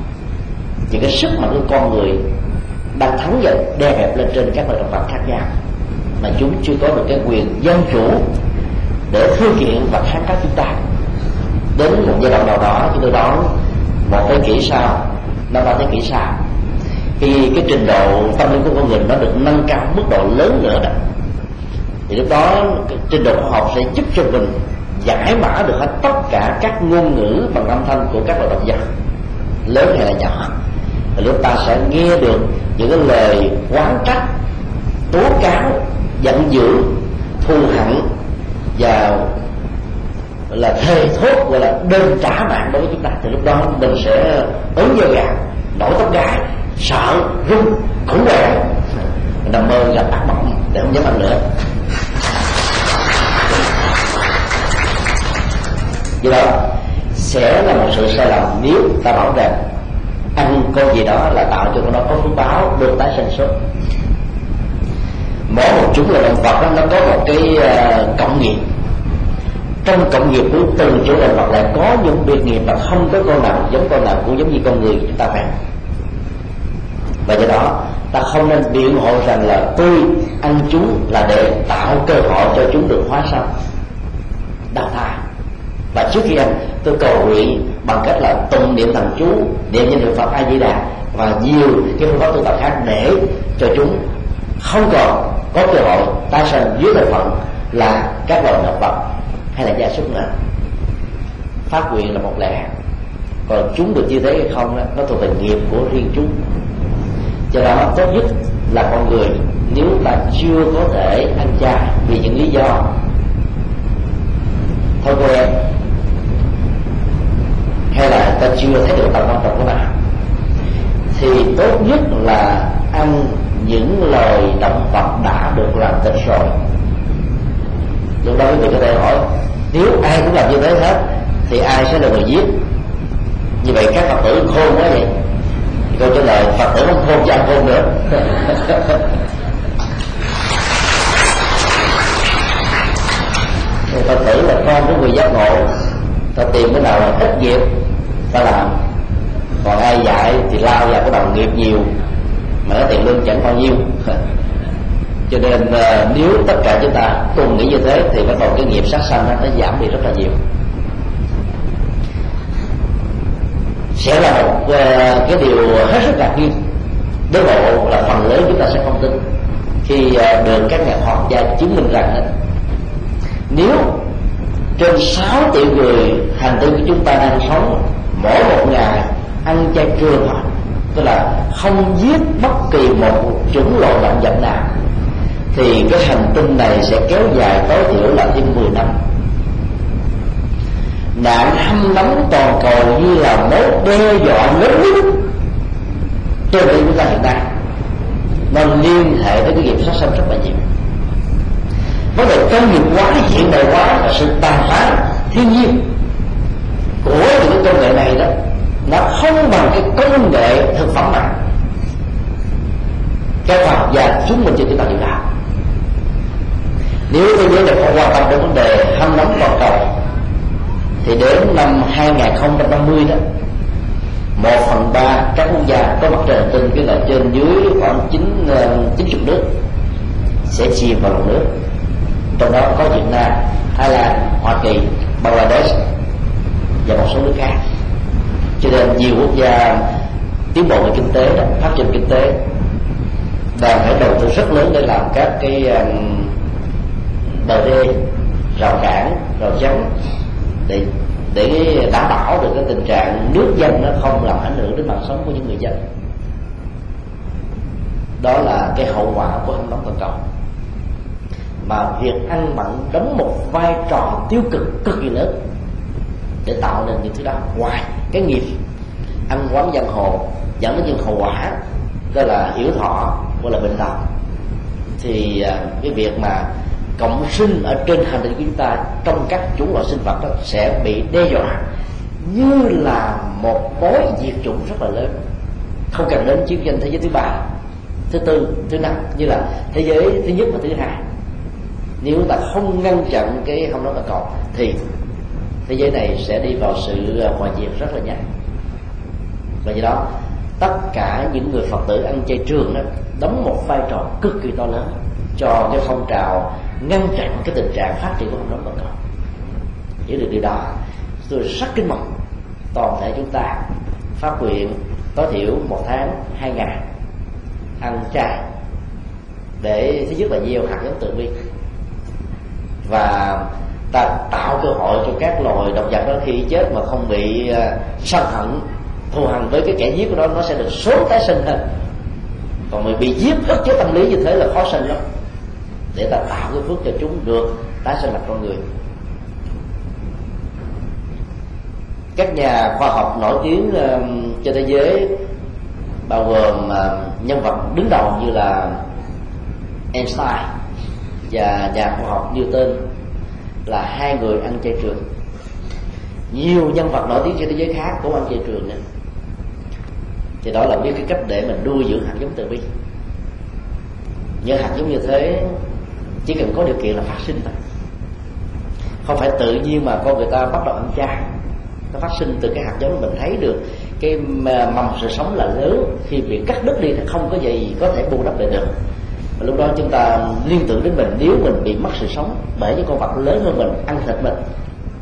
Speaker 3: Những cái sức mạnh của con người đang thắng dần đè bẹp lên trên các loại động vật khác nhau. Mà chúng chưa có được cái quyền dân chủ để thư kiện và kháng cáo chúng ta. Đến một giai đoạn nào đó, chúng tôi đón một thế kỷ sau, năm ba thế kỷ sau khi cái trình độ tâm linh của con người nó được nâng cao mức độ lớn nữa đó. Thì lúc đó trình độ khoa học sẽ giúp cho mình giải mã được hết tất cả các ngôn ngữ bằng âm thanh của các loài động vật. Lớn hay là nhỏ? Và lúc ta sẽ nghe được những cái lời quán trách, tố cáo, giận dữ, thù hận và là thề thốt, gọi là đơn trả mạng đối với chúng ta. Thì lúc đó mình sẽ ứng vô gà, nổi tóc gái sợ, run, khủng hoảng. Nằm mơ gặp ác mộng, để không dám ăn nữa. Do đó sẽ là một sự sai lầm nếu ta bảo rằng ăn con gì đó là tạo cho con nó có phước báo được tái sinh xuất. Mỗi một chúng là động vật đó, nó có một cái uh, cộng nghiệp. Trong cộng nghiệp của từng chỗ động vật lại có những biệt nghiệp mà không có con nào giống con nào cũng giống như con người chúng ta phải và do đó ta không nên biện hộ rằng là tôi ăn chúng là để tạo cơ hội cho chúng được hóa sanh. Đào thai và trước khi ăn tôi cầu nguyện bằng cách là tụng niệm thần chú niệm danh hiệu phật a di đà và nhiều cái phương pháp tu tập khác để cho chúng không còn có cơ hội tái sanh dưới thân phận là các loài động vật hay là gia súc nữa. Phát nguyện là một lẽ. Còn chúng được như thế hay không đó, nó thuộc về nghiệp của riêng chúng. Cho đó tốt nhất là con người nếu ta chưa có thể ăn chay vì những lý do. Thói quen hay là ta chưa thấy được tầm quan trọng của nào thì tốt nhất là ăn những loài động vật đã được làm thịt rồi. Lúc đó quý vị có thể hỏi, nếu ai cũng làm như thế hết, thì ai sẽ là người giết? Như vậy các phật tử khôn quá vậy. Câu trả lời, phật tử không khôn chứ ăn khôn nữa *laughs* phật tử là con của người giác ngộ. Ta tìm cái nào là ít nghiệp ta làm còn ai dạy thì lao vào cái đồng nghiệp nhiều, mà cái tiền lương chẳng bao nhiêu. *laughs* Cho nên ờ, nếu tất cả chúng ta cùng nghĩ như thế thì bắt đầu cái nghiệp sát sanh nó giảm đi rất là nhiều. Sẽ là một ờ, cái điều hết sức ngạc nhiên. Đối bộ là phần lớn chúng ta sẽ không tin. Khi ờ, được các nhà khoa học gia chứng minh rằng nếu trên 6 tỷ người hành tinh của chúng ta đang sống mỗi một ngày ăn chay trưa thôi tức là không giết bất kỳ một chủng loại động vật nào. Thì cái hành tinh này sẽ kéo dài tối thiểu là thêm 10 năm. Nạn hâm nóng toàn cầu như là mối đe dọa lớn nhất trên thế chúng ta hiện nay. Nó liên hệ với cái nghiệp sát sanh rất là nhiều. Vấn đề công nghiệp quá hiện đại quá và sự tàn phá thiên nhiên của những công nghệ này đó nó không bằng cái công nghệ thực phẩm nào cái khoa học gia chúng mình cho chúng ta điều nào nếu thế giới này không quan tâm đến vấn đề hâm nóng toàn cầu thì đến năm 2050 đó một phần ba các quốc gia có mặt trời trên cái là trên dưới khoảng chín ờ, chín chục nước sẽ chìm vào lòng nước. Trong đó có Việt Nam, Thái Lan, Hoa Kỳ, Bangladesh và một số nước khác. Cho nên nhiều quốc gia tiến bộ về kinh tế đó, phát triển kinh tế đang phải đầu tư rất lớn để làm các cái um, bờ đê rào cản rào chắn để để đảm bảo được cái tình trạng nước dân nó không làm ảnh hưởng đến mạng sống của những người dân. Đó là cái hậu quả của hành động toàn cầu. Mà việc ăn mặn đóng một vai trò tiêu cực cực kỳ lớn để tạo nên những thứ đó. Ngoài cái nghiệp ăn quán giang hồ dẫn đến những hậu quả, đó là hiểu thọ hoặc là bệnh tật, thì à, cái việc mà cộng sinh ở trên hành tinh của chúng ta, trong các chủng loại sinh vật đó sẽ bị đe dọa như là một mối diệt chủng rất là lớn. Không cần đến chiến tranh thế giới thứ ba, thứ tư, thứ năm, như là thế giới thứ nhất và thứ hai. Nếu ta không ngăn chặn cái không đó là còn, thì thế giới này sẽ đi vào sự à, hòa diệt rất là nhanh. Và do đó, tất cả những người phật tử ăn chay trường đó, đóng một vai trò cực kỳ to lớn cho cái phong trào ngăn chặn cái tình trạng phát triển của không nóng toàn cầu hiểu được điều đó, tôi rất kính mong toàn thể chúng ta phát nguyện tối thiểu một tháng, hai ngày ăn chay để thứ nhất là gieo hạt giống tự bi và ta tạo cơ hội cho các loài động vật đó khi chết mà không bị à, sân hận thù hằn với cái kẻ giết của nó nó sẽ được số tái sinh hơn. Còn mình bị giết ức chế tâm lý như thế là khó sinh lắm. Để ta tạo cái phước cho chúng được tái sinh lập con người. Các nhà khoa học nổi tiếng uh, trên thế giới bao gồm uh, nhân vật đứng đầu như là Einstein và nhà khoa học Newton là hai người ăn chay trường. Nhiều nhân vật nổi tiếng trên thế giới khác cũng ăn chay trường nữa. Thì đó là biết cái cách để mình nuôi dưỡng hạt giống từ bi. Những hạt giống như thế, chỉ cần có điều kiện là phát sinh thôi. Không phải tự nhiên mà con người ta bắt đầu ăn chay. Nó phát sinh từ cái hạt giống mình thấy được cái mầm sự sống là lớn. Khi bị cắt đứt đi thì không có gì có thể bù đắp lại được và lúc đó chúng ta liên tưởng đến mình. Nếu mình bị mất sự sống bởi những con vật lớn hơn mình, ăn thịt mình,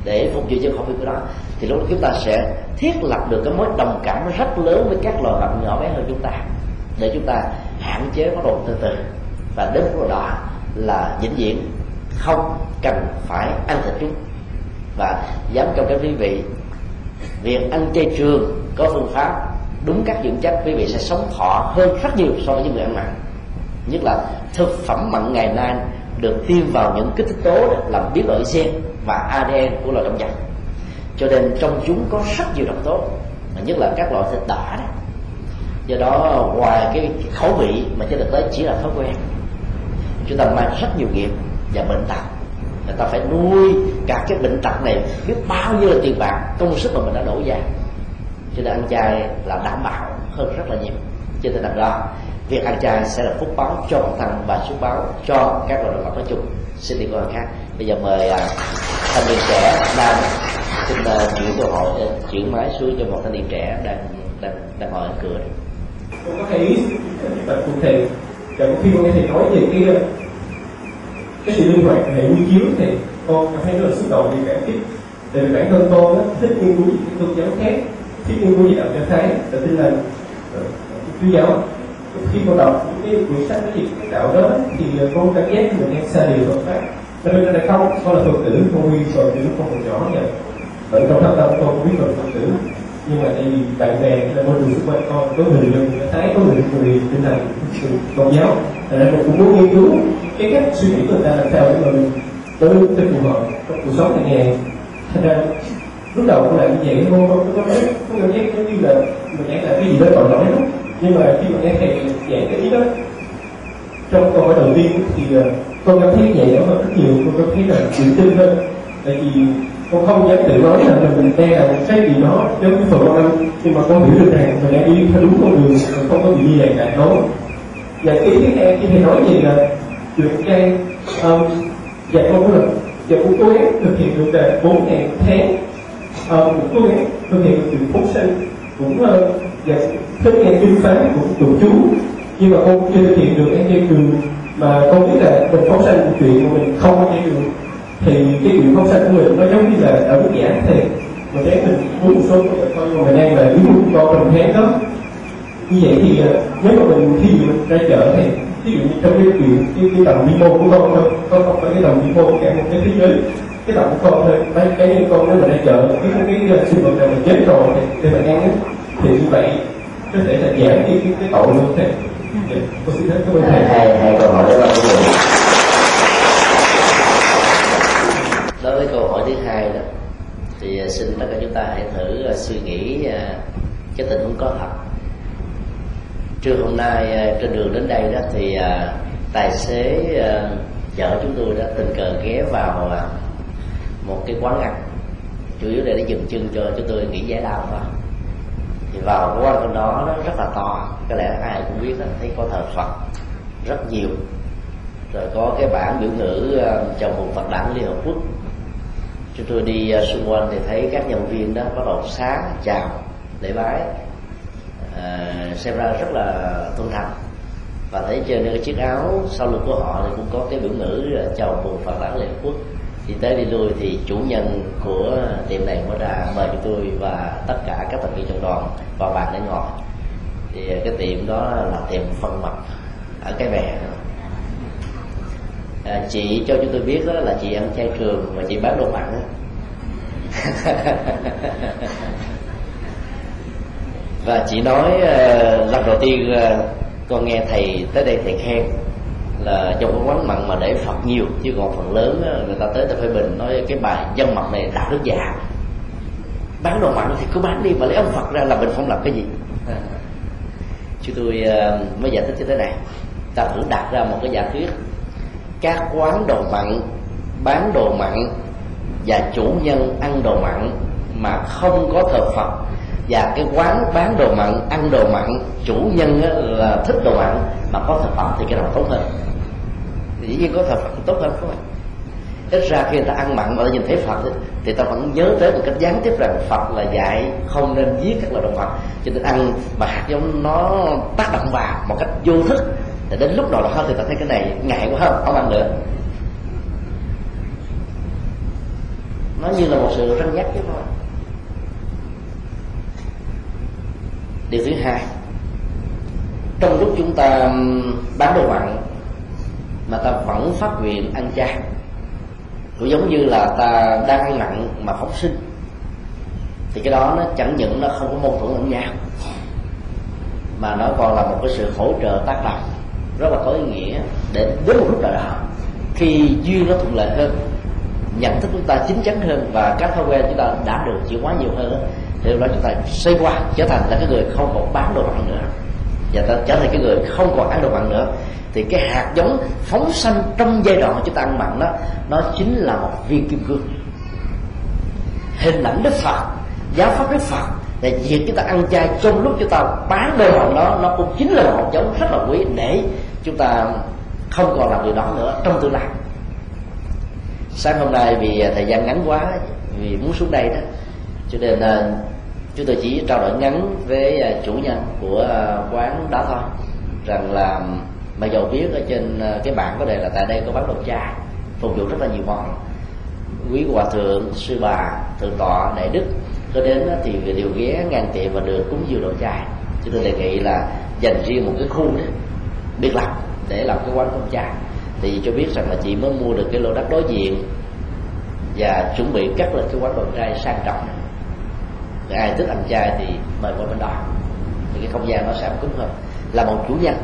Speaker 3: để phục vụ cho khẩu vị của nó, thì lúc đó chúng ta sẽ thiết lập được cái mối đồng cảm rất lớn với các loài vật nhỏ bé hơn chúng ta, để chúng ta hạn chế bắt đầu từ từ. Và đến lúc đó là vĩnh viễn không cần phải ăn thịt chúng. Và dám cho các quý vị, việc ăn chay trường có phương pháp đúng các dưỡng chất, quý vị sẽ sống thọ hơn rất nhiều so với những người ăn mặn nhất là thực phẩm mặn ngày nay được tiêm vào những kích thích tố làm biến đổi gen và ADN của loài động vật. Cho nên trong chúng có rất nhiều độc tố, mà nhất là các loại thịt đỏ đó. Do đó, ngoài cái khẩu vị mà trên thực tế chỉ là thói quen, chúng ta mang rất nhiều nghiệp và bệnh tật. Người ta phải nuôi cả cái bệnh tật này biết bao nhiêu là tiền bạc, công sức mà mình đã đổ ra. Cho nên ăn chay là đảm bảo hơn rất là nhiều. Trên thực tập đó việc ăn chay sẽ là phúc báo cho bản thân và phúc báo cho các loài động vật nói chung. Xin đi câu hỏi khác. Bây giờ mời à, thanh niên trẻ đang xin uh, chuyển cơ hội uh, chuyển máy xuống cho một thanh niên trẻ đang đang đang ngồi ở cửa. Này.
Speaker 6: tôi có thể ý bệnh cụ thể và khi con nghe thầy nói về cái cái sự linh hoạt hệ quy chiếu thì con cảm thấy rất là xúc động vì cảm kích. Tại vì bản thân con á, thích nghiên cứu những tôn giáo khác thích nghiên cứu về đạo ờ, giáo thái và tin là chú giáo khi con đọc những cái quyển sách cái gì đạo đó thì con cảm giác mình đang xa điều Phật pháp cho nên là không con là phật tử con nguyên rồi từ lúc con còn nhỏ vậy ở trong thâm tâm con biết mình phật tử nhưng mà tại vì bạn bè là môi trường xung quanh con có người dân thái có người người tinh thần tôn giáo thành ra mình cũng muốn nghiên cứu cái cách suy nghĩ của người ta làm sao để mình tới tới phù hợp trong cuộc sống hàng ngày thành ra lúc đầu cũng làm như vậy thôi không có nói không cảm giác giống như là mình đang làm cái gì đó tội lỗi lắm nhưng mà khi mà nghe thầy dạy cái ý đó trong câu hỏi đầu tiên thì ờ, con cảm thấy nhẹ nhõm hơn rất nhiều con cảm thấy là tự tin hơn. Tại vì con không dám tự nói là mình đang làm cái gì đó giống như phần con nhưng mà con hiểu được rằng mình đang đi theo đúng con đường mình không có bị đi lạc lạc đó và cái thứ hai khi thầy nói gì là chuyện trang um, dạ con có được. Dạ con cố gắng thực hiện được là bốn ngày tháng. Ờ, um, cũng cố gắng thực hiện được chuyện phóng sinh. Cũng uh, dạ thích nghe kinh phán cũng tụ chú nhưng mà con chưa thực hiện được ăn chay trường mà con biết là mình phóng sanh một chuyện mà mình không ăn chay trường thì cái chuyện phóng sanh của mình nó giống như là ở mức giả thì mà thấy mình muốn một số người coi mà mình đang là yếu con trong tháng đó như vậy thì à, nếu mà mình khi mình ra chợ thì ví dụ như trong cái chuyện cái, cái tầm vi mô của con thôi con không phải cái tầm vi mô cả một cái thế giới. Cái tầm của con thôi mấy cái nhân con nếu mà ra chợ cái cái, cái sinh vật nào mình chết rồi thì, thì mình ăn thì như vậy có thể là giảm đi cái, cái tội luôn thế
Speaker 3: Hai hai câu hỏi đó là cái gì? Đối với câu hỏi thứ hai đó, thì à, xin tất cả chúng ta hãy thử à, suy nghĩ à, cái tình huống có thật. Trưa hôm nay trên đường đến đây đó thì tài xế chở chúng tôi đã tình cờ ghé vào một cái quán ăn, chủ yếu để để dừng chân cho chúng tôi nghỉ giải lao thôi thì vào cái quán ăn đó nó rất là to. Có lẽ ai cũng biết là thấy có thờ phật rất nhiều. Rồi có cái bảng biểu ngữ ờ, chào mừng Phật đản Liên Hợp Quốc. Chúng tôi đi ờ, xung quanh thì thấy các nhân viên đó bắt đầu sáng chào lễ bái. À, xem ra rất là tôn thành và thấy trên cái chiếc áo sau lưng của họ thì cũng có cái biểu ngữ chào mừng Phật đản Liên Hợp Quốc đi tới đi lui thì chủ nhân của tiệm này mới ra mời chúng tôi và tất cả các thành viên trong đoàn vào bàn để ngồi. Thì cái tiệm đó là tiệm phân mật ở cái bè. À, chị cho chúng tôi biết đó là chị ăn chay trường và chị bán đồ mặn *laughs* và chị nói uh, lần đầu tiên uh, con nghe thầy tới đây thầy khen là trong cái quán mặn mà để phật nhiều chứ còn phần lớn người ta tới ta phê bình nói cái bài dân mặn này đạo đức giả. Bán đồ mặn thì cứ bán đi mà lấy ông phật ra là mình không làm cái gì. Chúng tôi uh, mới giải thích như thế này. Ta thử đặt ra một cái giả thuyết. Các quán đồ mặn bán đồ mặn và chủ nhân ăn đồ mặn mà không có thờ Phật và cái quán bán đồ mặn ăn đồ mặn chủ nhân là thích đồ mặn mà có thực phẩm thì cái nào tốt hơn. Thì dĩ nhiên có thực phẩm tốt hơn không? Ạ ít ra khi người ta ăn mặn mà ta nhìn thấy Phật ấy, thì ta vẫn nhớ tới một cách gián tiếp rằng Phật là dạy không nên giết các loài động vật. Cho nên ăn mà hạt giống nó tác động vào một cách vô thức thì đến lúc nào là hơn thì ta thấy cái này ngại quá không không ăn nữa. Nó như là một sự răng nhắc chứ thôi điều thứ hai. Trong lúc chúng ta bán đồ mặn mà ta vẫn phát nguyện ăn chay cũng giống như là ta đang ăn mặn mà phóng sinh, thì cái đó nó chẳng những nó không có mâu thuẫn lẫn nhau, mà nó còn là một cái sự hỗ trợ tác động rất là có ý nghĩa để đến một lúc nào đó. Khi duyên nó thuận lợi hơn, nhận thức chúng ta chín chắn hơn và các thói quen chúng ta đã được chịu hóa nhiều hơn thì lúc đó chúng ta xoay qua, trở thành là cái người không còn bán đồ mặn nữa. Và ta trở thành cái người không còn ăn đồ mặn nữa. Thì cái hạt giống phóng sanh trong giai đoạn chúng ta ăn mặn đó, nó chính là một viên kim cương. Hình ảnh đức phật, giáo pháp đức phật, là việc chúng ta ăn chay trong lúc chúng ta bán đồ mặn đó, nó cũng chính là một giống rất là quý để chúng ta không còn làm điều đó nữa trong tương lai. Sáng hôm nay vì thời gian ngắn quá, vì muốn xuống đây đó, cho nên là chúng tôi chỉ trao đổi ngắn với à, chủ nhân của à, quán đó thôi. Rằng là mà dầu biết ở trên à, cái bảng có đề là tại đây có bán đồ chai, phục vụ rất là nhiều món. Quý hòa thượng, sư bà, thượng tọa đại đức, có đến thì đều ghé ngang tiệm và được cúng dường đồ chai. Chúng tôi đề nghị là dành riêng một cái khu đó biệt lập để làm cái quán cơm chai. Thì cho biết rằng là chị mới mua được cái lô đất đối diện và chuẩn bị cắt lên cái quán đồ chai sang trọng. này ai thích ăn chay thì mời qua bên đó. Thì cái không gian nó sẽ cứng hơn. Là một chủ nhân.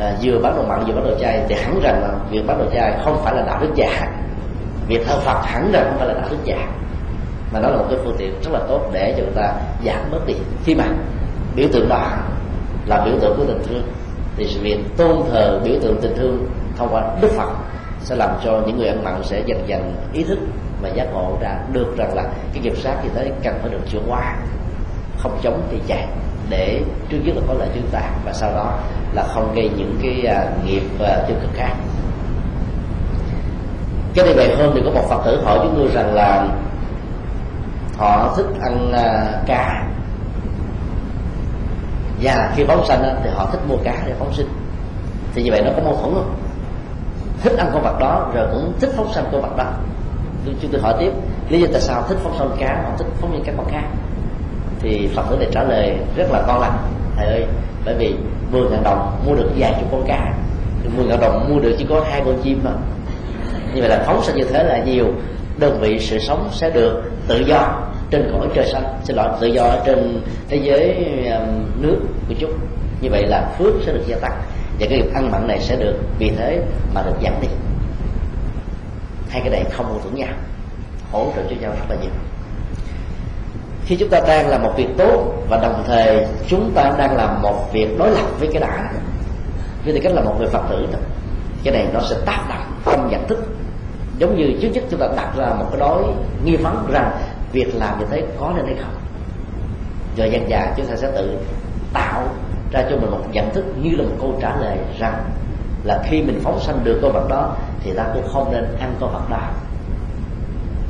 Speaker 3: À, vừa bán đồ mặn vừa bán đồ chay thì hẳn rằng là việc bán đồ chay không phải là đạo đức giả. Việc thờ phật hẳn rằng không phải là đạo đức giả. Mà nó là một cái phương tiện rất là tốt để cho người ta giảm bớt đi. Khi mà biểu tượng đó là biểu tượng của tình thương thì sự việc tôn thờ biểu tượng tình thương thông qua đức phật sẽ làm cho những người ăn mặn sẽ dần dần ý thức và giác ngộ ra được rằng là cái nghiệp sát như thế cần phải được chữa qua không chống thì chạy để trước nhất là có lợi chúng ta và sau đó là không gây những cái uh, nghiệp uh, tiêu cực khác. Cái đây ngày hôm thì có một phật tử hỏi chúng tôi rằng là họ thích ăn uh, cá. Và khi phóng sanh thì họ thích mua cá để phóng sinh. Thì như vậy nó có mâu thuẫn không? Thích ăn con vật đó rồi cũng thích phóng sanh con vật đó chúng tôi hỏi tiếp, lý do tại sao thích phóng sanh cá mà thích phóng những các con khác? Thì phật tử này trả lời rất là con lành thầy ơi, bởi vì 10 ngàn đồng mua được vài chục con cá, thì 10 ngàn đồng mua được chỉ có hai con chim mà. Như vậy là phóng sanh như thế là nhiều, đơn vị sự sống sẽ được tự do trên cõi trời xanh, xin lỗi, tự do trên thế giới nước của chúng. Như vậy là phước sẽ được gia tăng và cái việc ăn mặn này sẽ được vì thế mà được giảm đi hai cái này không mâu thuẫn nhau, hỗ trợ cho nhau rất là nhiều. Khi chúng ta đang làm một việc tốt và đồng thời chúng ta đang làm một việc đối lập với cái đã với tư cách là một người phật tử đó, cái này nó sẽ tác động trong nhận thức. Giống như trước nhất chúng ta đặt ra một cái đối nghi vấn rằng việc làm như thế có nên hay không. Rồi dần dà chúng ta sẽ tự tạo ra cho mình một nhận thức như là một câu trả lời rằng là khi mình phóng sanh được con vật đó, thì ta cũng không nên ăn con vật đó.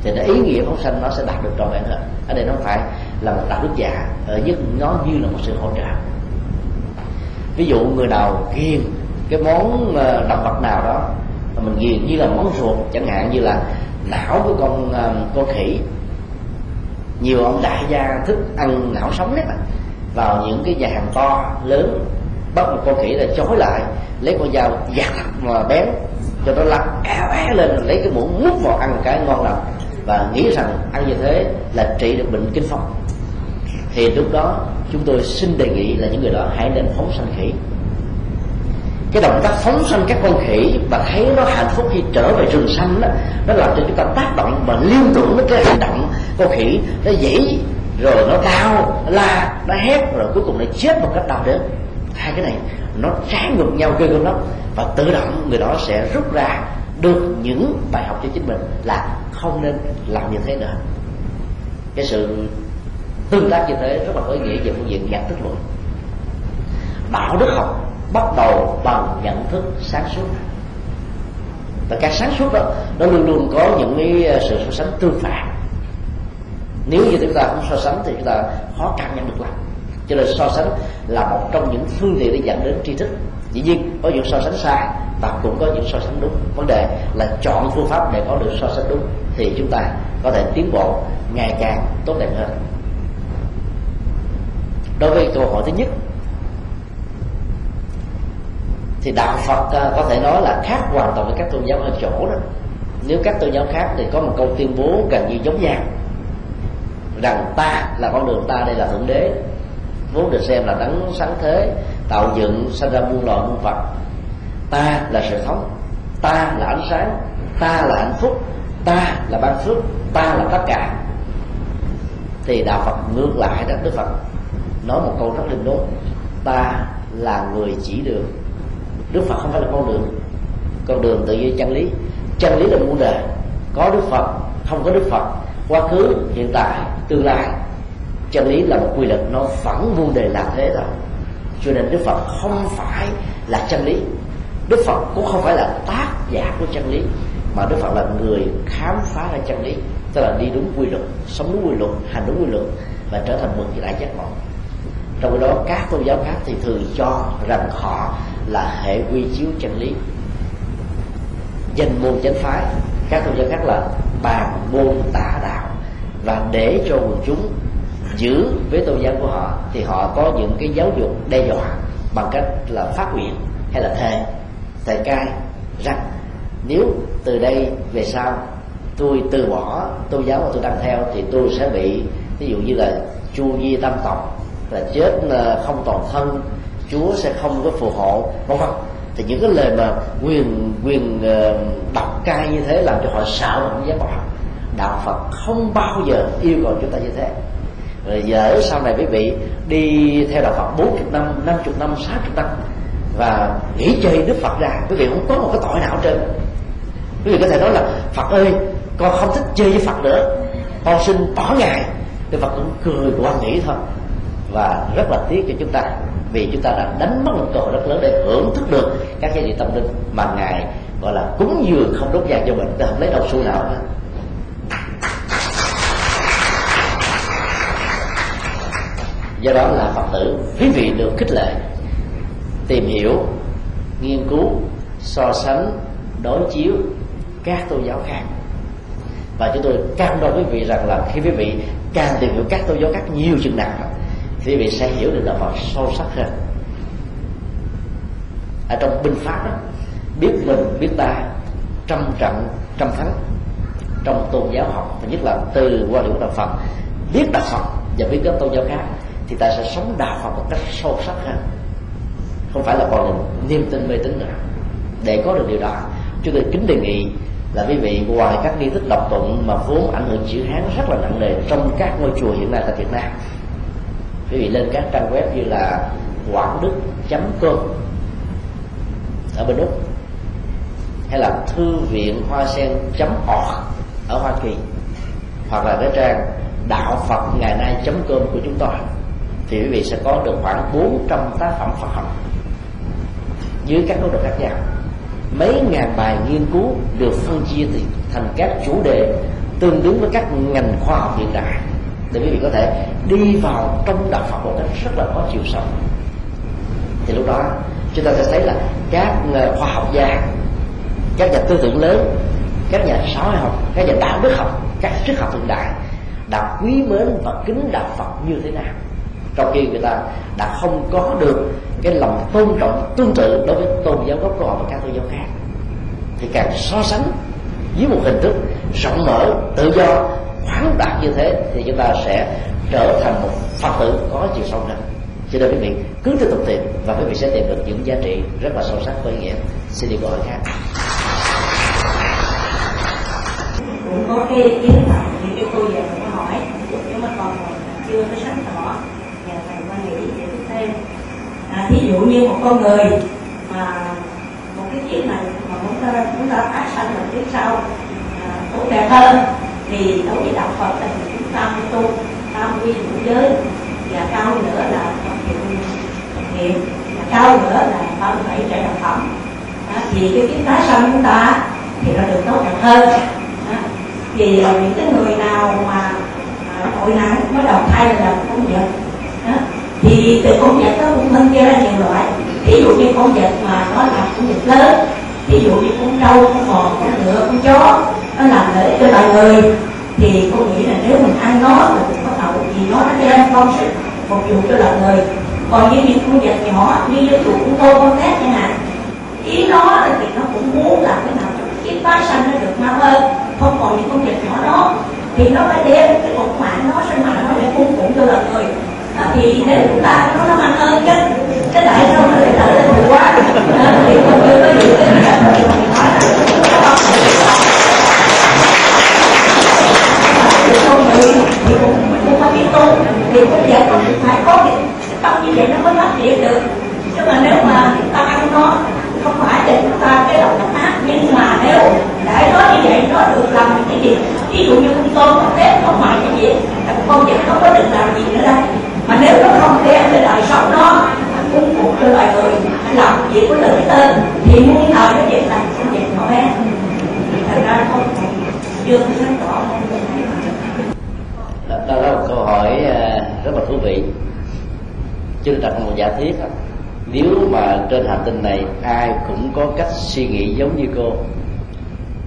Speaker 3: Thì nó ý nghĩa phóng sanh nó sẽ đạt được trọn vẹn hơn ở đây nó phải là một đạo đức giả, ở nhưng nó như là một sự hỗ trợ. Ví dụ người nào ghiền cái món động vật nào đó, mà mình ghiền như là món ruột chẳng hạn, như là não của con à, con khỉ. Nhiều ông đại gia thích ăn não sống đấy mà vào những cái nhà hàng to, lớn bắt một con khỉ là chói lại, lấy con dao giặt mà bén, cho nó lăn éo éo lên, lấy cái muỗng múc vào ăn một cái ngon lành. Và nghĩ rằng ăn như thế là trị được bệnh kinh phong. Thì lúc đó, chúng tôi xin đề nghị là những người đó hãy nên phóng sanh khỉ. Cái động tác phóng sanh các con khỉ và thấy nó hạnh phúc khi trở về rừng xanh đó, nó làm cho chúng ta tác động và liên tưởng đến cái hành động con khỉ. Nó dãy, rồi nó cao, nó la, nó hét, rồi cuối cùng nó chết một cách đau đớn hai cái này, nó trái ngược nhau cơ gớm lắm. Và tự động người đó sẽ rút ra được những bài học cho chính mình là không nên làm như thế nữa. Cái sự tương tác như thế rất là có ý nghĩa về phương diện nhận thức luận. Đạo đức học bắt đầu bằng nhận thức sáng suốt. Và cái sáng suốt đó, nó luôn luôn có những cái ờ, sự so sánh tương phản. Nếu như chúng ta không so sánh thì chúng ta khó cảm nhận được lắm cho nên so sánh là một trong những phương tiện để dẫn đến tri thức. Dĩ nhiên, có những so sánh sai và cũng có những so sánh đúng. Vấn đề là chọn phương pháp để có được so sánh đúng thì chúng ta có thể tiến bộ ngày càng tốt đẹp hơn. Đối với câu hỏi thứ nhất, thì đạo phật à, có thể nói là khác hoàn toàn với các tôn giáo ở chỗ đó. Nếu các tôn giáo khác thì có một câu tuyên bố gần như giống nhau, rằng ta là con đường, ta đây là thượng đế vốn được xem là đấng sáng thế, tạo dựng sanh ra muôn loài muôn vật. Ta là sự thống ta là ánh sáng, ta là hạnh phúc, ta là ban phước, ta là tất cả. Thì đạo phật ngược lại đó, đức phật nói một câu rất linh đốn. Ta là người chỉ đường. Đức phật không phải là con đường. Con đường tự nhiên chân lý. Chân lý là muôn đời. Có đức phật, không có đức phật, quá khứ, hiện tại, tương lai chân lý là một quy luật nó vẫn vô đề là thế rồi cho nên đức phật không phải là chân lý. Đức phật cũng không phải là tác giả của chân lý, mà đức phật là người khám phá ra chân lý. Tức là đi đúng quy luật, sống đúng quy luật, hành đúng quy luật và trở thành một vị đại giác ngộ. Trong đó, các tôn giáo khác thì thường cho rằng họ là hệ quy chiếu chân lý. Danh môn chánh phái, các tôn giáo khác là bàn môn tà đạo. Và để cho quần chúng giữ với tôn giáo của họ, thì họ có những cái giáo dục đe dọa bằng cách là phát nguyện hay là thề thề cai rằng, nếu từ đây về sau tôi từ bỏ tôn giáo mà tôi đang theo, thì tôi sẽ bị ví dụ như là chu di tam tộc, là chết ờ, không toàn thân, chúa sẽ không có phù hộ, vân vân. Thì những cái lời mà quyền quyền ờ, đọc cai như thế làm cho họ sợ và không dám bỏ đạo phật không bao giờ yêu cầu chúng ta như thế rồi giờ sau này quý vị đi theo đạo phật 40 năm 50 năm 60 năm và nghĩ chơi đức phật ra, quý vị không có một cái tội nào trên quý vị có thể nói là, phật ơi, con không thích chơi với phật nữa. Con xin bỏ ngài. Thì phật cũng cười quan nghĩ thôi. Và rất là tiếc cho chúng ta, vì chúng ta đã đánh mất một cơ hội rất lớn để hưởng thức được các giá trị tâm linh mà ngài, gọi là, cúng dường không đốt vàng cho mình. Ta không lấy đầu xu nào hết. Do đó là phật tử quý vị được khích lệ, tìm hiểu, nghiên cứu, so sánh, đối chiếu các tôn giáo khác. Và chúng tôi cam đoan quý vị rằng là khi quý vị càng tìm hiểu các tôn giáo khác nhiều chừng nào, thì quý vị sẽ hiểu được đạo Phật sâu sắc hơn. Ở trong binh pháp đó, biết mình, biết ta trăm trận, trăm thắng trong tôn giáo học, và nhất là từ quan điểm đạo Phật, biết đạo Phật và biết các tôn giáo khác thì ta sẽ sống đạo Phật một cách sâu sắc hơn. Không phải là còn niềm tin mê tín nữa để có được điều đó. Chúng tôi kính đề nghị là quý vị, ngoài các nghi thức đọc tụng mà vốn ảnh hưởng chữ hán rất là nặng nề trong các ngôi chùa hiện nay tại Việt Nam, quý vị lên các trang web như là quảng đức com ở bên úc, hay là thư viện hoa sen org ở hoa kỳ, hoặc là cái trang đạo phật ngày nay com của chúng tôi thì quý vị sẽ có được khoảng 400 tác phẩm Phật học dưới các góc độ khác nhau. Mấy ngàn bài nghiên cứu được phân chia thành các chủ đề tương ứng với các ngành khoa học hiện đại. Để quý vị có thể đi vào trong đạo Phật một cách rất là có chiều sâu. Thì lúc đó, chúng ta sẽ thấy là các ờ, khoa học gia, các nhà tư tưởng lớn, các nhà xã hội học, các nhà đạo đức học, các triết học hiện đại đã quý mến và kính đạo Phật như thế nào trong khi người ta đã không có được cái lòng tôn trọng, tương tự đối với tôn giáo gốc của họ và các tôn giáo khác, thì càng so sánh với một hình thức rộng mở, tự do, khoáng đạt như thế, thì chúng ta sẽ trở thành một phật tử có chiều sâu hơn. Cho nên quý vị cứ tiếp tục tìm và quý vị sẽ tìm được những giá trị rất là sâu sắc với nghĩa. Xin đi câu hỏi khác.
Speaker 7: Cũng có cái kiến thức những cái cô về có hỏi, nhưng mà còn chưa có sáng tỏ và thầy quan nghĩ để tiếp thêm à, thí dụ như một con người mà một cái chuyện này mà muốn ta muốn ta phát sanh một kiếp sau à, tốt đẹp hơn thì đối với đạo Phật thì chúng ta phải tu tam quy ngũ giới và cao nữa là thực hiện thực hiện và cao nữa là ba mươi bảy trẻ đồng phẩm. À, thì cái kiếp tái sanh chúng ta thì nó được tốt đẹp hơn. À, thì những cái người nào mà à, tội nặng bắt đầu thay là công vật thì từ con vật nó cũng phân chia ra nhiều loại. Ví dụ như con vật mà nó là con vật lớn ví dụ như con trâu con bò con ngựa con chó nó làm lợi cho loài người. Thì cô nghĩ là nếu mình ăn nó mình cũng có hậu gì nó nó đem công sức phục vụ cho loài người. Còn như những con vật nhỏ như ví dụ con tôm, con tép chẳng hạn ý nó thì nó cũng muốn làm cái nào cho cái tái sanh nó được mau hơn. Không còn những con vật nhỏ đó thì nó phải đem cái cục mạng nó sinh mạng nó để cung phụng cho loài người. Ờ, thì nếu chúng ta nó nó mạnh hơn cái cái tại sao nó lại trở lên nhiều quá. Ờ, thì còn chưa có gì cái nói là con ờ, người thì cũng cũng phải biết tu thì cũng vậy. Phải có cái tâm như vậy nó mới phát triển được. Chứ mà nếu mà chúng ta ăn nó, không phải để chúng ta cái lòng nó ác nhưng mà nếu để nó như vậy, nó được làm cái gì? Ví dụ như con tôm con tép không phải cái gì, con vật nó có được làm gì nữa đây mà nếu nó không đem cái đời sống đó. Cũng phục cho loài người làm việc của lợi tên. Thì muôn thời nó vậy là sẽ vật nhỏ bé. Thành ra không chưa sáng tỏ
Speaker 3: đó là một câu hỏi à, rất là thú vị. Chưa đặt một giả thiết nếu mà trên hành tinh này ai cũng có cách suy nghĩ giống như cô,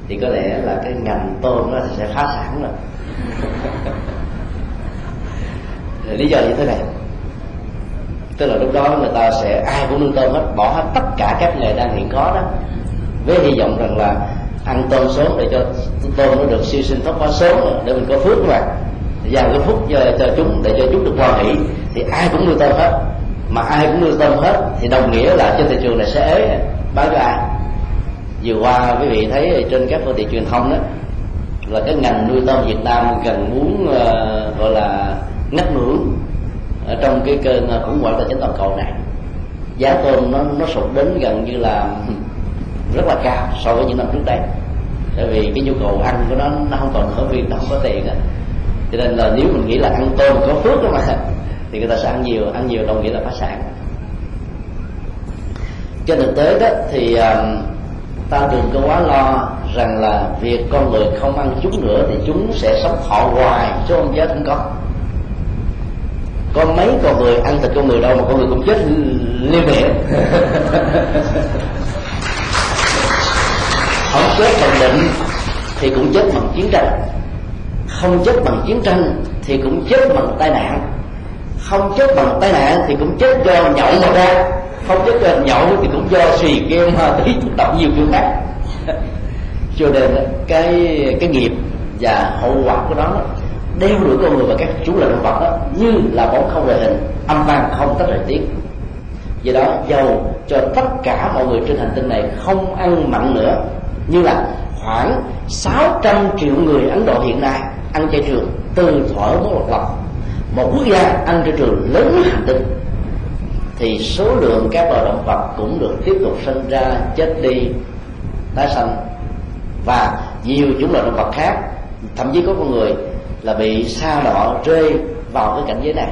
Speaker 3: thì có lẽ là cái ngành tôm nó sẽ phá sản rồi lý do như thế này. Tức là lúc đó người ta sẽ ai cũng nuôi tôm hết bỏ hết tất cả các nghề đang hiện có đó. Với hy vọng rằng là ăn tôm sớm để cho tôm nó được siêu sinh thoát hóa sớm để mình có phước mà. Giao cái phúc cho, cho chúng để cho chúng được hoan hỷ thì ai cũng nuôi tôm hết. Mà ai cũng nuôi tôm hết thì đồng nghĩa là trên thị trường này sẽ ế. Bán cho ai? Vừa qua quý vị thấy trên các phương tiện truyền thông đó là cái ngành nuôi tôm Việt Nam gần muốn uh, gọi là ngắt ngưỡng ở trong cái cơn à, khủng hoảng tài chính toàn cầu này. Giá tôm nó nó sụt đến gần như là *laughs* rất là cao so với những năm trước đây. Tại vì cái nhu cầu ăn của nó nó không còn ở viên nó không có tiền á. Cho nên là nếu mình nghĩ là ăn tôm có phước đó mà *laughs* thì người ta sẽ ăn nhiều ăn nhiều đồng nghĩa là phá sản. Trên thực tế đó thì um, ta đừng có quá lo rằng là việc con người không ăn chúng nữa thì chúng sẽ sống thọ hoài chứ không chết không có có mấy con người ăn thịt con người đâu mà con người cũng chết liên miệng *laughs* không chết bằng định thì cũng chết bằng chiến tranh. Không chết bằng chiến tranh thì cũng chết bằng tai nạn. Không chết bằng tai nạn thì cũng chết do nhậu mà ra. Không chết do nhậu thì cũng do xì game ma túy *laughs* thuốc độc nhiều kiểu khác. *laughs* Cho nên cái cái nghiệp và hậu quả của nó đeo đuổi con người và các chú là động vật đó như là bóng không rời hình, âm vang không tách rời tiếng. Do đó, dầu cho tất cả mọi người trên hành tinh này không ăn mặn nữa, như là khoảng 600 triệu người Ấn Độ hiện nay ăn chay trường từ thuở mới độc lập. Một quốc gia ăn chay trường lớn hành tinh, thì số lượng các loài động vật cũng được tiếp tục sinh ra, chết đi, tái sanh và nhiều chủng loại động vật khác, thậm chí có con người là bị sa đọa rơi vào cái cảnh giới này.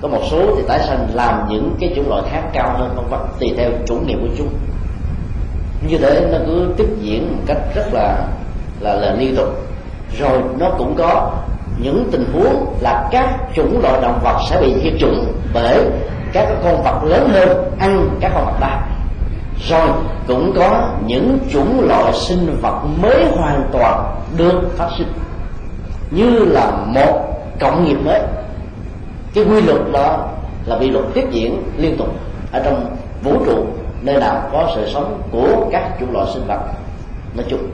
Speaker 3: Có một số thì tái sanh làm những cái chủng loại khác cao hơn, vân vân, tùy theo chủ nghiệp của chúng. Như thế nó cứ tiếp diễn một cách rất là là là liên tục. Rồi nó cũng có những tình huống là các chủng loại động vật sẽ bị diệt chủng bởi các con vật lớn hơn, ăn các con vật đó rồi cũng có những chủng loại sinh vật mới hoàn toàn được phát sinh như là một cộng nghiệp mới. Cái quy luật đó là quy luật tiếp diễn liên tục ở trong vũ trụ nơi nào có sự sống của các chủng loại sinh vật nói chung.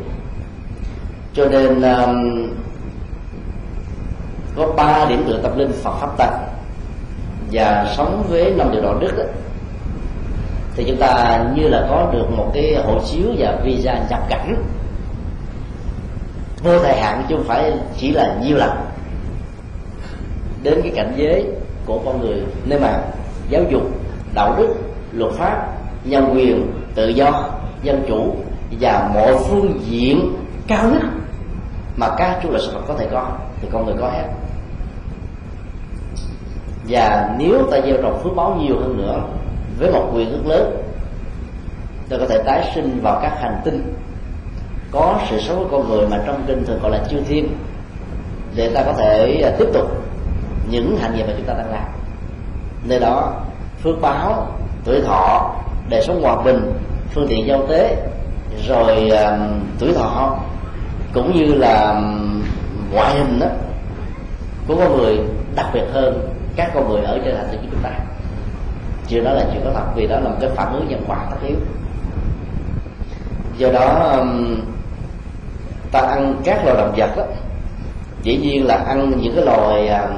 Speaker 3: Cho nên um, có ba điểm tựa tâm linh Phật pháp tăng và sống với năm điều đạo đức đó, thì chúng ta như là có được một cái hộ chiếu và visa nhập cảnh vô thời hạn chứ không phải chỉ là nhiều lần. Đến cái cảnh giới của con người, nơi mà giáo dục, đạo đức, luật pháp, nhân quyền, tự do, dân chủ và mọi phương diện cao nhất mà các chủ là sinh vật có thể có, thì con người có hết. Và nếu ta gieo trồng phước báo nhiều hơn nữa với một quyền rất lớn, ta có thể tái sinh vào các hành tinh có sự sống của con người mà trong kinh thường gọi là chư thiên. Để ta có thể à, tiếp tục những hành nghiệp mà chúng ta đang làm. Nơi đó phước báo tuổi thọ đời sống hòa bình phương tiện giao tế rồi uh, tuổi thọ cũng như là ngoại hình đó của con người đặc biệt hơn các con người ở trên hành tinh của chúng ta. Chưa đó là chuyện có thật vì đó là một cái phản ứng nhân quả tất yếu. Do đó ta ăn các loài động vật đó. Dĩ nhiên là ăn những cái loài à,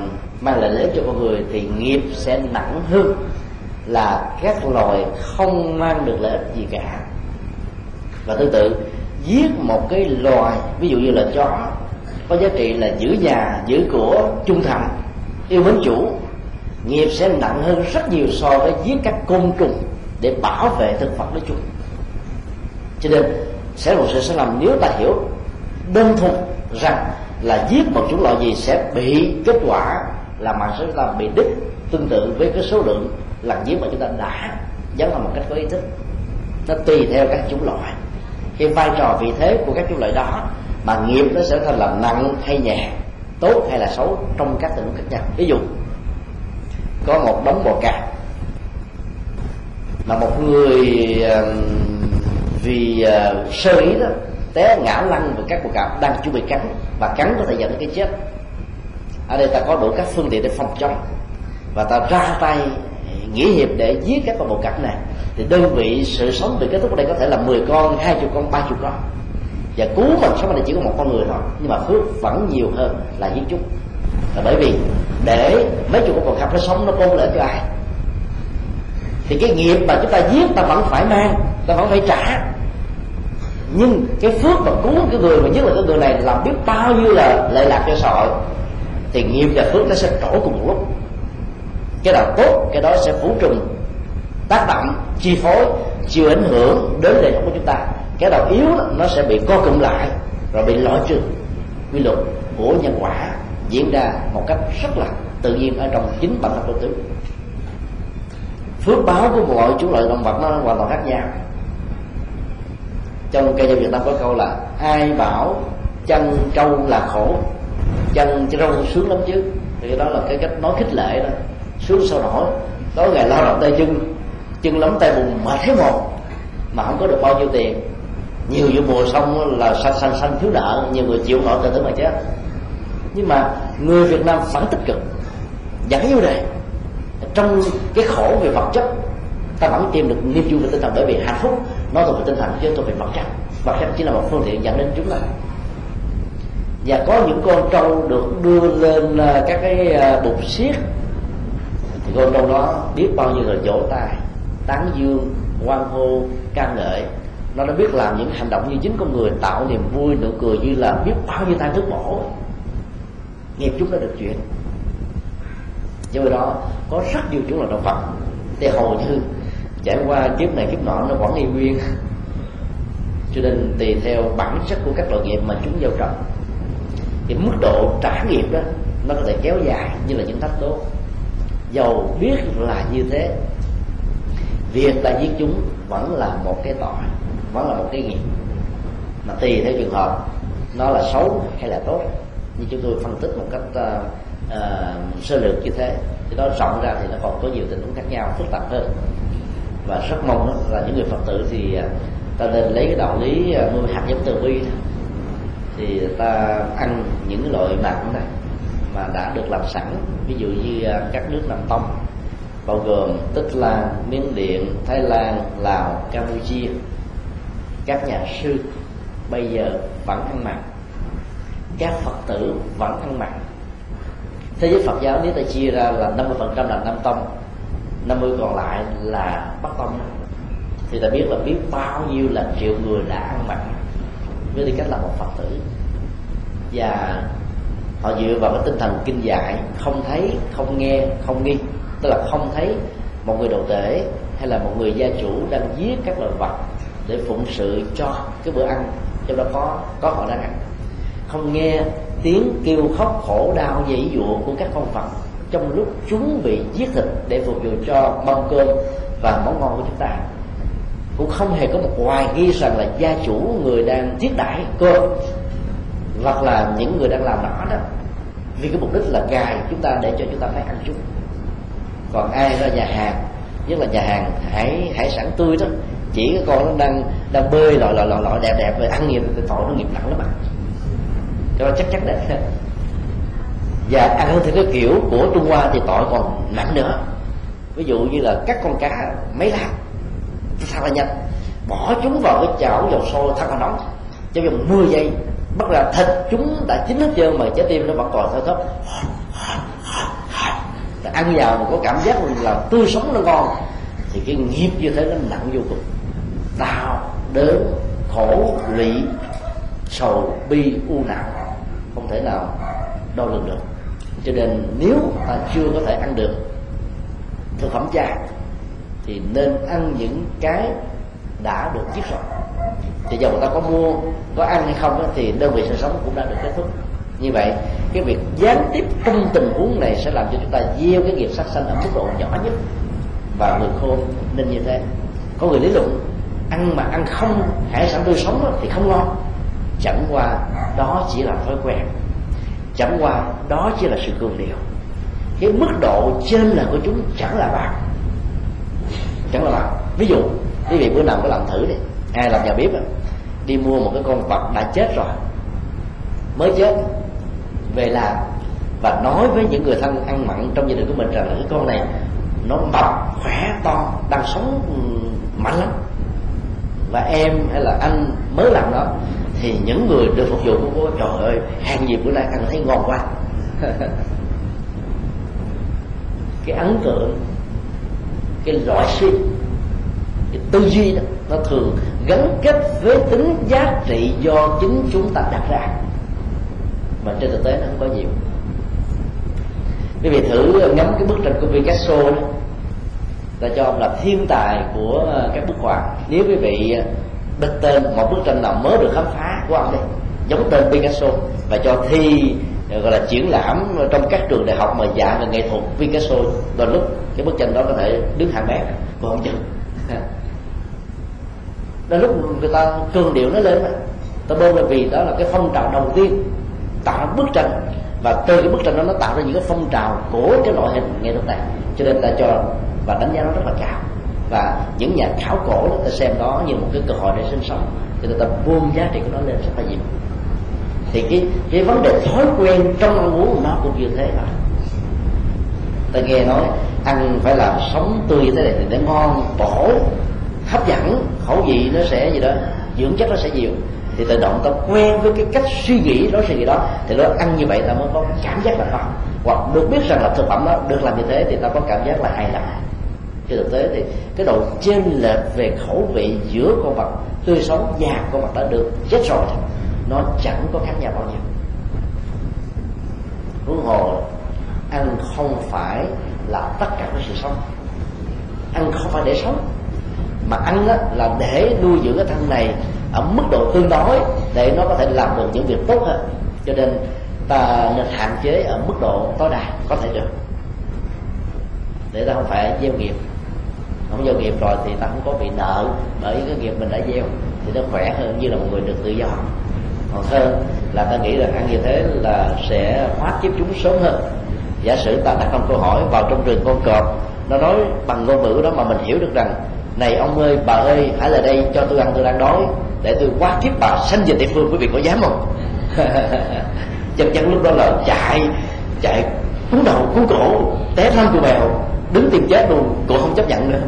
Speaker 3: mang lại lợi cho con người thì nghiệp sẽ nặng hơn là các loài không mang được lợi ích gì cả. Và tương tự, giết một cái loài, ví dụ như là chó, có giá trị là giữ nhà, giữ của trung thành, yêu mến chủ, nghiệp sẽ nặng hơn rất nhiều so với giết các côn trùng để bảo vệ thực vật nói chung. Cho nên sẽ một sự sai lầm nếu ta hiểu đơn thuần rằng là giết một chủng loại gì sẽ bị kết quả là mạng sẽ làm bị đứt tương tự với cái số lượng lần giết mà chúng ta đã dấn là một cách có ý thức. Nó tùy theo các chủng loại. Cái vai trò vị thế của các chủng loại đó mà nghiệp nó sẽ thành là nặng hay nhẹ, tốt hay là xấu trong các tình huống khác nhau. Ví dụ, có một đống bò cạp mà một người vì ờ, sơ ý đó té ngã lăn và các bò cạp đang chuẩn bị cắn và cắn có thể dẫn đến cái chết. Ở đây ta có đủ các phương tiện để phòng chống. Và ta ra tay nghĩa hiệp để giết các con bộ cạp này. Thì đơn vị sự sống bị kết thúc ở đây có thể là 10 con, hai chục con, ba chục con. Và cứu mình sống ở đây chỉ có một con người thôi nhưng mà phước vẫn nhiều hơn là giết chúng là bởi vì để mấy chục con cạp nó sống nó tôn lợi cho ai? Thì cái nghiệp mà chúng ta giết ta vẫn phải mang ta vẫn phải trả nhưng cái phước mà cứu cái người mà nhất là cái người này làm biết bao nhiêu là lệ lạc cho xã hội. Thì nghiệp và phước nó sẽ trổ cùng một lúc. Cái nào tốt cái đó sẽ phủ trùng tác động chi phối chịu ảnh hưởng đến đời sống của chúng ta. Cái nào yếu đó, nó sẽ bị co cụm lại rồi bị loại trừ. Quy luật của nhân quả diễn ra một cách rất là tự nhiên ở trong chính bản thân của tướng phước báo của mọi chủng loại động vật nó hoàn toàn khác nhau trong cây Việt Nam có câu là, ai bảo chân trâu là khổ, chân trâu sướng lắm chứ? Thì cái đó là cái cách nói khích lệ đó. Sướng sao nổi? Có ngày lao động tay chân chân lắm tay bùn mệt thấy một mà không có được bao nhiêu tiền. Nhiều vụ mùa xong là xanh xanh xanh thiếu nợ, nhiều người chịu nổi, tự tử mà chết. Nhưng mà người Việt Nam phản tích cực, giải vấn đề. Trong cái khổ về vật chất, ta vẫn tìm được niềm vui về tinh thần, bởi vì hạnh phúc nó thuộc về tinh thần chứ thuộc về vật chất vật chất chỉ là một phương tiện dẫn đến chúng ta. Và có những con trâu được đưa lên ờ, các cái ờ, bục xiết thì con trâu đó biết bao nhiêu người vỗ tay, tán dương quan hô, ca ngợi. Nó đã biết làm những hành động như chính con người tạo niềm vui, nụ cười như là biết bao nhiêu tay thức bổ. Nghiệp chúng đã được chuyển do đó, có rất nhiều chúng là động vật thì hầu như trải qua kiếp này kiếp nọ nó vẫn y nguyên. Cho nên tùy theo bản chất của các loại nghiệp mà chúng gieo trồng thì mức độ trả nghiệp đó nó có thể kéo dài như là những thách đố. Dầu biết là như thế việc ta giết chúng vẫn là một cái tội vẫn là một cái nghiệp. Mà tùy theo trường hợp nó là xấu hay là tốt như chúng tôi phân tích một cách uh, uh, sơ lược như thế thì đó rộng ra thì nó còn có nhiều tình huống khác nhau phức tạp hơn và rất mong đó là những người phật tử thì à, ta nên lấy cái đạo lý à, nuôi hạt giống từ bi thì ta ăn những loại mặn này mà đã được làm sẵn, ví dụ như à, các nước nam tông, bao gồm tích lan, miến điện, thái lan, lào, campuchia. Các nhà sư bây giờ vẫn ăn mặn. Các phật tử vẫn ăn mặn. Thế giới phật giáo nếu ta chia ra là 50% là nam tông 50 còn lại là bất tông. Thì ta biết là biết bao nhiêu là triệu người đã ăn mặn. Với tư cách là một phật tử. Và họ dựa vào cái tinh thần kinh dạy, không thấy, không nghe, không nghi. Tức là không thấy một người đầu tể hay là một người gia chủ đang giết các loài vật để phụng sự cho cái bữa ăn trong đó có có họ đang ăn. Không nghe tiếng kêu khóc khổ đau dãy dụa của các con vật trong lúc chuẩn bị giết thịt để phục vụ cho mâm cơm và món ngon của chúng ta. Cũng không hề có một hoài nghi rằng là gia chủ người đang thiết đãi cơm hoặc là những người đang làm nỏ đó. Vì cái mục đích là gài chúng ta để cho chúng ta phải ăn chung còn ai ra nhà hàng, nhất là nhà hàng hải hải sản tươi đó, chỉ cái con nó đang đang bơi lội lội lội lội, đẹp đẹp, rồi ăn nhiều thì tội nó nghiệp nặng lắm mà cho chắc chắn đấy và ăn theo cái kiểu của trung hoa thì tội còn nặng nữa. Ví dụ như là cắt con cá mấy lát sao là nhanh? Bỏ chúng vào cái chảo dầu sôi thật là nóng. Trong vòng 10 giây, bắt là thịt chúng đã chín hết trơn mà trái tim nó vẫn còn thở thấp ăn vào mà có cảm giác là tươi sống, nó ngon. Thì cái nghiệp như thế nó nặng vô cùng. Đau đớn, khổ, lụy, sầu, bi, u não. Không thể nào đo lường được cho nên nếu ta chưa có thể ăn được thực phẩm chay, thì nên ăn những cái đã được chiết rồi thì dầu ta có mua, có ăn hay không thì đơn vị sinh sống cũng đã được kết thúc. Như vậy, cái việc gián tiếp trong tình huống này sẽ làm cho chúng ta gieo cái nghiệp sát sanh ở mức độ nhỏ nhất. Và người khôn nên như thế. Có người lý luận, ăn mà ăn không hải sản tươi sống thì không ngon. Chẳng qua đó chỉ là thói quen. Chẳng qua đó chỉ là sự cường điệu cái mức độ trên là của chúng chẳng là bao. Chẳng là bao. Ví dụ, quý vị bữa nào có làm thử đi. Ai làm nhà bếp đi mua một cái con vật đã chết rồi, mới chết, về làm. Và nói với những người thân ăn mặn trong gia đình của mình rằng là cái con này, nó mập, khỏe, to, đang sống mạnh lắm. Và em hay là anh mới làm đó thì những người được phục vụ của cô, trời ơi, hàng gì bữa nay ăn thấy ngon quá. *laughs* cái ấn tượng, cái loại suy, cái tư duy đó, nó thường gắn kết với tính giá trị do chính chúng ta đặt ra. Mà trên thực tế nó không có nhiều. Quý vị thử ngắm cái bức tranh của Picasso đó. Ta cho ông là thiên tài của ờ, các bức họa. Nếu quý vị ờ, đặt tên một bức tranh nào mới được khám phá của ông đi, giống tên Picasso, và cho thi Ờ, gọi là triển lãm trong các trường đại học mà dạy về nghệ thuật Picasso. Đôi lúc cái bức tranh đó có thể đứng hàng mét, còn không chừng. *laughs* Đôi lúc người ta cường điệu nó lên ta bơm là vì đó là cái phong trào đầu tiên tạo bức tranh. Và từ cái bức tranh đó nó tạo ra những cái phong trào của cái loại hình nghệ thuật này. Cho nên ta cho và đánh giá nó rất là cao. Và những nhà khảo cổ người ta xem đó như một cái cơ hội để sinh sống. Thì người ta buông giá trị của nó lên rất là nhiều thì cái cái vấn đề thói quen trong ăn uống nó cũng như thế mà. Ta nghe nói, ăn phải làm sống tươi như thế này thì nó ngon, bổ, hấp dẫn, khẩu vị nó sẽ gì đó, dưỡng chất nó sẽ nhiều. Thì tự động ta quen với cái cách suy nghĩ đó suy nghĩ đó, thì nó ăn như vậy ta mới có cảm giác là ngon. Hoặc được biết rằng là thực phẩm đó được làm như thế thì ta có cảm giác là hài lòng trên thực tế thì cái độ chênh lệch về khẩu vị giữa con vật tươi sống và con vật đã được chết rồi nó chẳng có khác nhau bao nhiêu. Huống hồ ăn không phải là tất cả của sự sống. Ăn không phải để sống. Mà ăn á, là để nuôi dưỡng cái thân này ở mức độ tương đối để nó có thể làm được những việc tốt hơn. Cho nên ta nên hạn chế ở mức độ tối đa có thể được. Để ta không phải gieo nghiệp. Không gieo nghiệp rồi thì ta không có bị nợ bởi cái nghiệp mình đã gieo. Thì nó khỏe hơn như là một người được tự do còn hơn là ta nghĩ là ăn như thế là sẽ hóa kiếp chúng sớm hơn. Giả sử ta đặt một câu hỏi vào trong rừng con cọp, nó nói bằng ngôn ngữ đó mà mình hiểu được rằng, này ông ơi, bà ơi, hãy lại đây cho tôi ăn tôi đang đói, để tôi quá kiếp bà sanh về địa phương quý vị có dám không? *laughs* Chân chân lúc đó là chạy chạy cú đầu cú cổ, té lăn của mèo đứng tìm chết luôn cổ không chấp nhận nữa.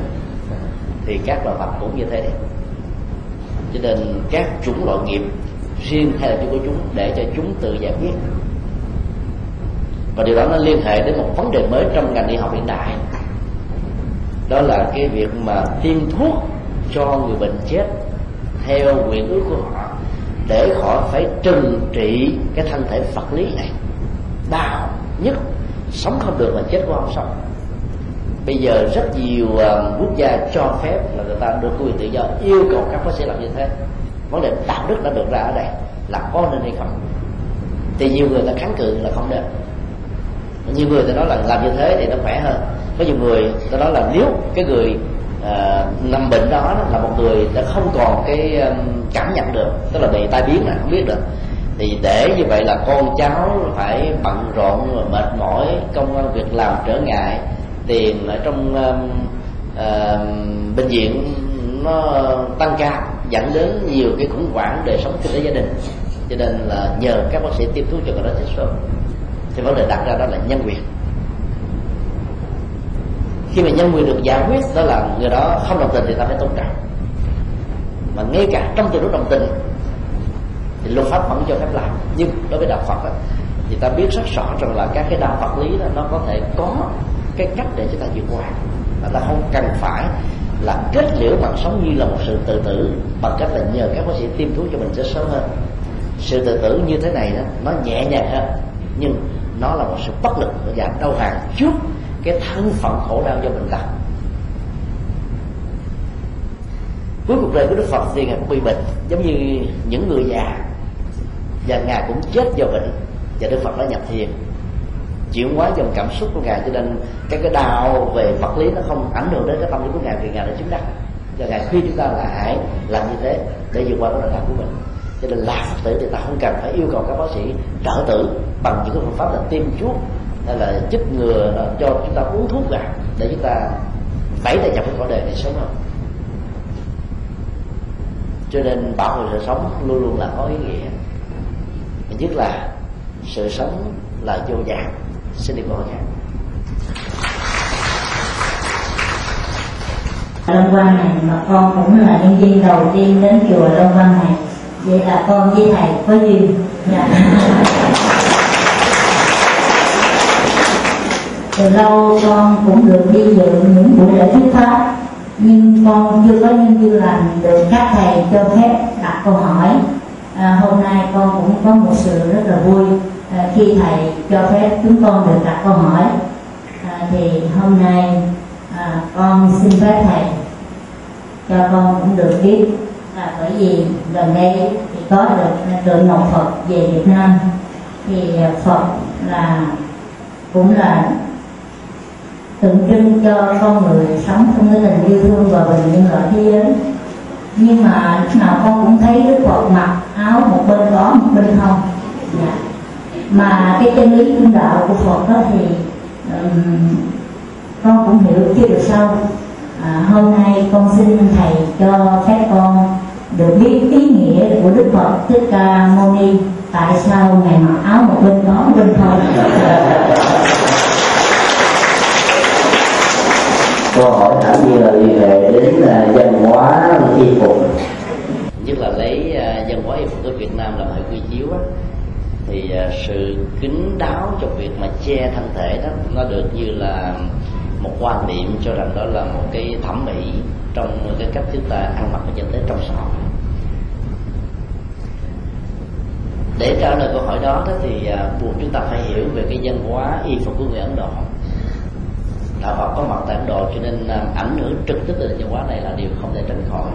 Speaker 3: Thì các loài vật cũng như thế. Cho nên các chủng loại nghiệp riêng hay là chúng của chúng để cho chúng tự giải quyết. Và điều đó nó liên hệ đến một vấn đề mới trong ngành y học hiện đại. Đó là cái việc mà tiêm thuốc cho người bệnh chết theo nguyện ước của họ, để họ phải trừng trị cái thân thể vật lý này. Đau nhất, sống không được mà chết cũng không sống bây giờ rất nhiều à, quốc gia cho phép là người ta được quyền tự do, yêu cầu các bác sĩ làm như thế vấn đề đạo đức đã được ra ở đây là có nên hay không. Thì nhiều người ta kháng cự là không nên. Nhiều người ta nói là làm như thế thì nó khỏe hơn. Có nhiều người ta nói là nếu cái người à, nằm bệnh đó là một người đã không còn cái um, cảm nhận được tức là bị tai biến là không biết được thì để như vậy là con cháu phải bận rộn mệt mỏi công an việc làm trở ngại tiền ở trong um, uh, bệnh viện nó tăng cao dẫn đến nhiều cái khủng hoảng đời sống kinh tế gia đình. Cho nên là nhờ các bác sĩ tiêm thuốc cho người đó chết sớm thì vấn đề đặt ra đó là nhân quyền. Khi mà nhân quyền được giải quyết đó là người đó không đồng tình thì ta phải tôn trọng. Mà ngay cả trong tình lúc đồng tình thì luật pháp vẫn cho phép làm. Nhưng đối với đạo phật đó, thì ta biết rất rõ rằng là các cái đạo vật lý đó nó có thể có cái cách để chúng ta vượt qua. Và ta không cần phải là kết liễu mạng sống như là một sự tự tử bằng cách là nhờ các bác sĩ tiêm thuốc cho mình chết sớm hơn. Sự tự tử như thế này đó, nó nhẹ nhàng hơn, nhưng nó là một sự bất lực và đau hàng trước cái thân phận khổ đau do mình gặp cuối cuộc đời của đức phật thì ngài cũng bị bệnh, giống như những người già, và ngài cũng chết do bệnh, và đức phật đã nhập thiền chuyển hóa dòng cảm xúc của ngài cho nên cái cái đau về vật lý nó không ảnh hưởng đến cái tâm lý của ngài, vì ngài đã chứng đắc. Và ngài khuyên chúng ta là hãy làm như thế để vượt qua cái đau của mình. Cho nên là phật tử thì ta không cần phải yêu cầu các bác sĩ trợ tử bằng những cái phương pháp là tiêm thuốc hay là chích ngừa là cho chúng ta uống thuốc vào để chúng ta bảy tay nhập cái cõi đời này sớm hơn. Cho nên bảo vệ sự sống luôn luôn là có ý nghĩa. Nhất là sự sống là vô dạng xin đi câu hỏi khác
Speaker 7: Long Quang này mà con cũng là nhân viên đầu tiên đến chùa Long Quang này. Vậy là con với thầy có duyên. Dạ. từ lâu con cũng được đi dự những buổi lễ thuyết pháp nhưng con chưa có nhân duyên làm được các thầy cho phép đặt câu hỏi. À, hôm nay con cũng có một sự rất là vui à, khi thầy cho phép chúng con được đặt câu hỏi à, thì hôm nay à, con xin phép thầy cho con cũng được biết là bởi vì gần đây thì có được tượng ngọc Phật về Việt Nam. Thì à, Phật là cũng là tượng trưng cho con người sống trong cái tình yêu thương và bình yên ở thế giới. Nhưng mà lúc nào con cũng thấy Đức Phật mặc áo một bên có một bên không. Dạ mà cái chân lý trung đạo của Phật đó thì um, con cũng hiểu chưa được sâu à, hôm nay con xin thầy cho phép con được biết ý nghĩa của Đức Phật Thích Ca Mâu Ni. Tại sao ngài mặc áo một bên có một bên không
Speaker 3: câu hỏi thẳng như là liên hệ đến uh, văn hóa y phục. Nhất là lấy uh, văn hóa y phục của Việt Nam làm hệ quy chiếu á, thì à, sự kính đáo trong việc mà che thân thể đó nó được như là một quan niệm cho rằng đó là một cái thẩm mỹ trong cái cách chúng ta ăn mặc và dẫn tới trong xã hội. Để trả lời câu hỏi đó, đó thì à, buộc chúng ta phải hiểu về cái văn hóa y phục của người Ấn Độ. Đạo Phật có mặt tại Ấn Độ cho nên à, ảnh hưởng trực tiếp từ văn hóa này là điều không thể tránh khỏi.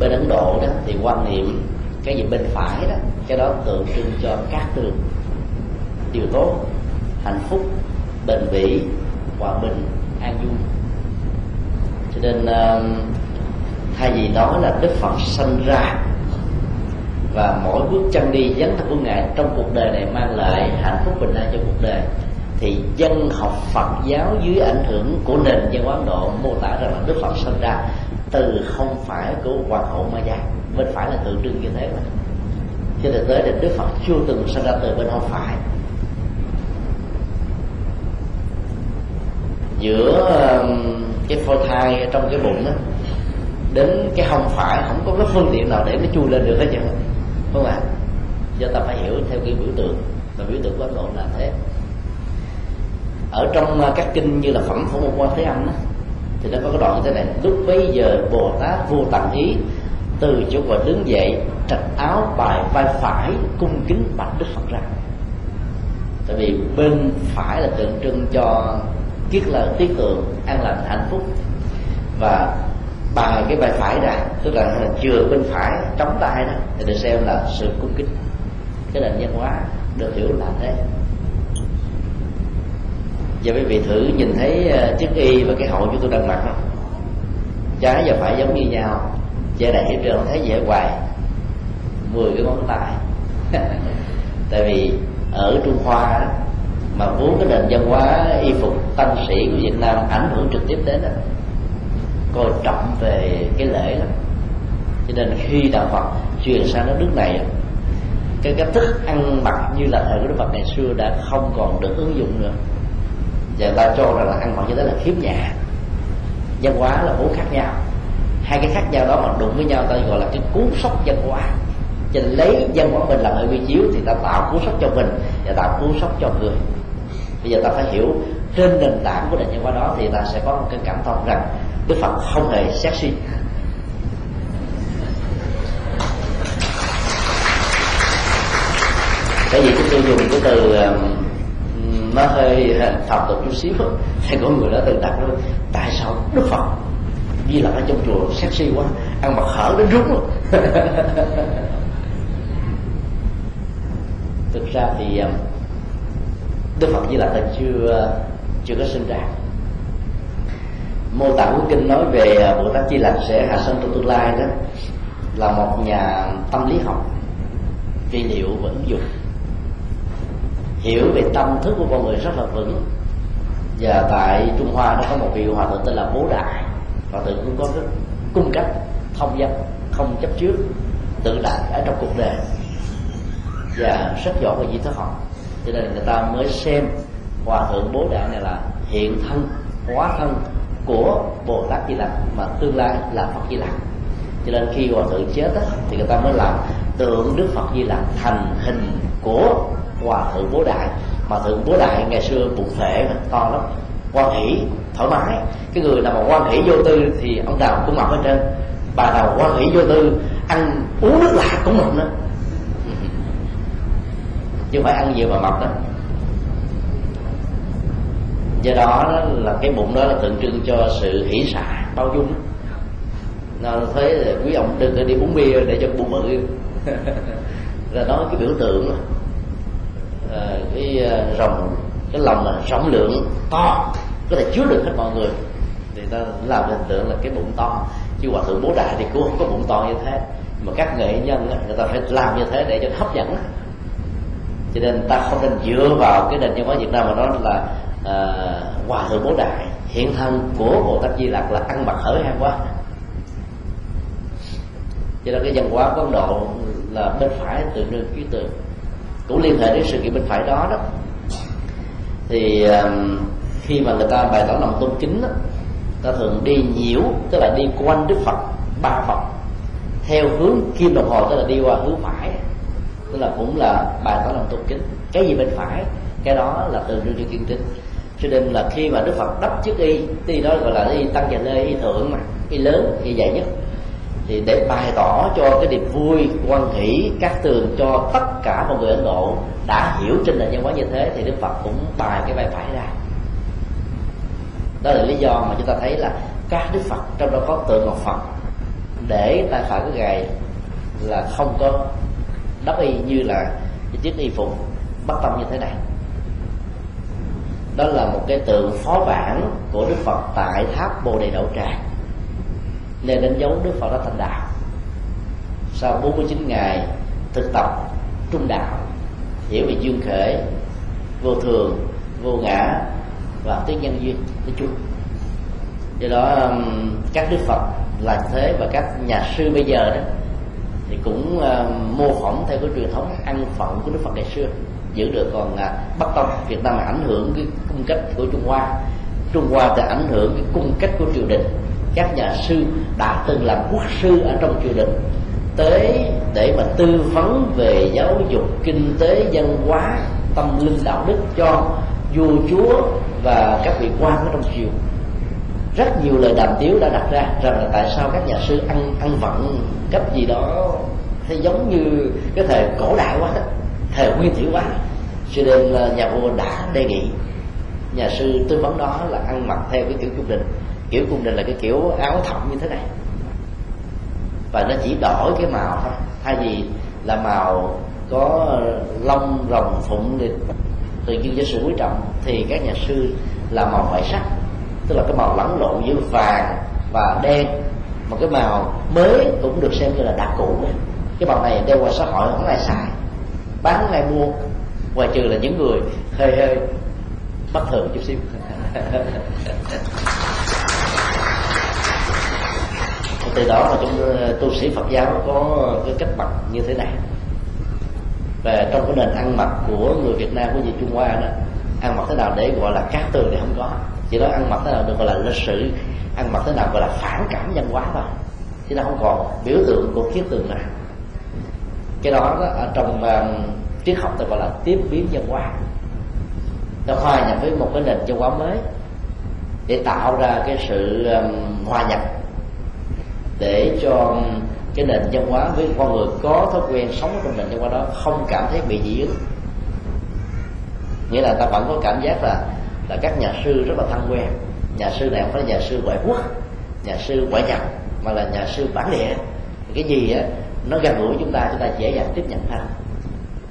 Speaker 3: Bên Ấn Độ đó thì quan niệm cái gì bên phải đó cái đó tượng trưng cho các đường. Điều tốt, hạnh phúc, bền bỉ, hòa bình, an vui. Cho nên um, thay vì nói là Đức Phật sanh ra và mỗi bước chân đi dấn thân của ngài trong cuộc đời này mang lại hạnh phúc bình an cho cuộc đời, thì dân học Phật giáo dưới ảnh hưởng của nền văn hóa Ấn Độ mô tả rằng là Đức Phật sinh ra từ không phải của hoàng hậu Maya bên phải là tượng trưng như thế mà trên thực tế thì Đức Phật chưa từng sinh ra từ bên hông phải. Giữa cái phôi thai trong cái bụng đó đến cái hông phải không có cái phương tiện nào để nó chui lên được hết trơn. Không ạ? Do ta phải hiểu theo cái biểu tượng và biểu tượng của ấn độ là thế. Ở trong à, các kinh như là phẩm phổ môn quan thế âm đó, thì nó có cái đoạn như thế này. Lúc bấy giờ bồ tát vô tận ý từ chỗ ngồi đứng dậy trạch áo, bài vai phải, cung kính bạch đức phật ra. Tại vì bên phải là tượng trưng cho kiết là tiết tượng, an lành, hạnh phúc. Và bài cái bài phải ra, tức là chừa bên phải chống tay đó, thì được xem là sự cung kính. Cái nền văn hóa được hiểu là thế. Giờ quý vị thử nhìn thấy ờ, chiếc y và cái hậu chúng tôi đang mặc không? Trái và phải giống như nhau giờ đại hiện trường thấy dễ hoài. Mười cái ngón tay. *laughs* Tại vì ở trung hoa mà vốn cái nền văn hóa y phục tân sĩ của việt nam ảnh hưởng trực tiếp đến đó coi trọng về cái lễ lắm. Cho nên khi đạo phật truyền sang đất nước này cái cách thức ăn mặc như là thời của đức phật ngày xưa đã không còn được ứng dụng nữa. Và ta cho rằng là ăn mặc như thế là khiếm nhã. Văn hóa là bốn khác nhau hai cái khác nhau đó mà đụng với nhau ta gọi là cái cú sốc văn hóa. Cho nên lấy văn hóa mình làm hơi quy chiếu thì ta tạo cú sốc cho mình và tạo cú sốc cho người. Bây giờ ta phải hiểu trên nền tảng của nền văn hóa đó thì ta sẽ có một cái cảm thông rằng đức phật không hề xét suy cái vì chúng tôi dùng cái từ um, nó hơi phạm tục chút xíu. Thì có người đó tự đặt luôn tại sao đức phật di lặc ở trong chùa sexy quá, ăn mặc hở đến rúng luôn. *laughs* Thực ra thì um, đức phật như là chưa chưa có sinh ra. Mô tả của kinh nói về uh, bồ tát chi lặc sẽ hạ sinh trong tương lai đó, là một nhà tâm lý học trị liệu và ứng dụng. Hiểu về tâm thức của con người rất là vững. Và tại trung hoa nó có một vị hòa thượng tên là bố đại và tự cũng có cái cung cách thông dâm không chấp trước tự đại ở trong cuộc đời và rất giỏi về di thức học cho nên người ta mới xem hòa thượng bố đại này là hiện thân hóa thân của bồ tát di lặc mà tương lai là phật di lặc. Cho nên khi hòa thượng chết đó, thì người ta mới làm tượng đức phật di lặc thành hình của hòa thượng bố đại. Mà thượng bố đại ngày xưa bụng thể to lắm quan hỷ thoải mái. Cái người nào mà quan hỷ vô tư thì ông nào cũng mập hết trơn. Bà nào quan hỷ vô tư ăn uống nước lạc cũng mập nữa. Chứ phải ăn nhiều mà mập đó. Do đó là cái bụng đó là tượng trưng cho sự hỷ xả bao dung. Nó thấy quý ông đừng có đi uống bia để cho bụng bự. *laughs* Là đó cái biểu tượng à, cái ờ, rồng cái lòng là rộng lượng to có thể chứa được hết mọi người. Thì ta làm hình tượng là cái bụng to. Chứ hòa thượng bố đại thì cũng không có bụng to như thế. Mà các nghệ nhân người ta phải làm như thế để cho hấp dẫn cho nên ta không nên dựa vào cái nền văn hóa việt nam mà nói là à, hòa thượng bố đại hiện thân của bồ tát di lặc là ăn mặc hở hang quá. Cho nên cái văn hóa của ấn độ là bên phải từ trưng ký tượng cũng liên hệ đến sự kiện bên phải đó đó. Thì um, khi mà người ta bày tỏ lòng tôn kính đó, ta thường đi nhiễu tức là đi quanh đức phật ba phật theo hướng kim đồng hồ tức là đi qua hướng phải tức là cũng là bài tỏ lòng tôn kính. Cái gì bên phải? Cái đó là từ đưa cho kiên tín cho nên là khi mà đức phật đắp chiếc y thì đó gọi là y tăng và lê y thượng mà y lớn y dày nhất thì để bày tỏ cho cái niềm vui quan hỷ các tường cho tất cả mọi người ấn độ đã hiểu trên nền văn hóa như thế thì đức phật cũng bài cái bài phải ra đó là lý do mà chúng ta thấy là các đức phật, trong đó có tượng ngọc phật, để ta phải cái gầy là không có đắp y như là cái chiếc y phục bất tâm như thế này. Đó là một cái tượng phó bản của đức phật tại tháp bồ đề đậu tràng nên đánh dấu đức phật đã thành đạo. Sau 49 ngày thực tập trung đạo, hiểu về duyên khởi, vô thường, vô ngã và tiếng nhân duyên tới chúa. Do đó um, các đức phật là thế và các nhà sư bây giờ đó thì cũng uh, mô phỏng theo cái truyền thống ăn phận của đức phật ngày xưa giữ được còn à, uh, bắc tông. Việt nam ảnh hưởng cái cung cách của trung hoa. Trung hoa thì ảnh hưởng cái cung cách của triều đình. Các nhà sư đã từng làm quốc sư ở trong triều đình. Tới để mà tư vấn về giáo dục kinh tế văn hóa tâm linh đạo đức cho vua chúa và các vị quan ở trong triều. Rất nhiều lời đàm tiếu đã đặt ra rằng là tại sao các nhà sư ăn ăn vận cấp gì đó thấy giống như cái thời cổ đại quá, thời nguyên thủy quá. Cho nên nhà vua đã đề nghị nhà sư tư vấn đó là ăn mặc theo cái kiểu cung đình. Kiểu cung đình là cái kiểu áo thọng như thế này. Và nó chỉ đổi cái màu thôi. Thay vì là màu có lông rồng phụng thì tự nhiên với sự quý trọng thì các nhà sư là màu ngoại sắc, tức là cái màu lẫn lộn giữa vàng và đen. Một cái màu mới cũng được xem như là đã cũ cái màu này đeo qua xã hội không ai xài, bán không ai mua, ngoài trừ là những người hơi hơi bất thường chút xíu. *laughs* Từ đó mà chúng ờ, tu sĩ Phật giáo có cái cách mặt như thế này về trong cái nền ăn mặc của người Việt Nam của người Trung Hoa đó ăn mặc thế nào để gọi là cát tường thì không có. Chỉ đó ăn mặc thế nào được gọi là lịch sử ăn mặc thế nào gọi là phản cảm văn hóa thôi. Chứ nó không còn biểu tượng của kiết tường nào. Cái đó, đó ở trong uh, triết học ta gọi là tiếp biến văn hóa. Nó hòa nhập với một cái nền văn hóa mới để tạo ra cái sự um, hòa nhập để cho um, cái nền văn hóa với con người có thói quen sống trong nền văn hóa đó không cảm thấy bị dị ứng. Nghĩa là ta vẫn có cảm giác là là các nhà sư rất là thân quen. Nhà sư này không phải là nhà sư ngoại quốc, nhà sư ngoại nhập, mà là nhà sư bản địa. Cái gì á, nó gần gũi chúng ta chúng ta dễ dàng tiếp nhận hơn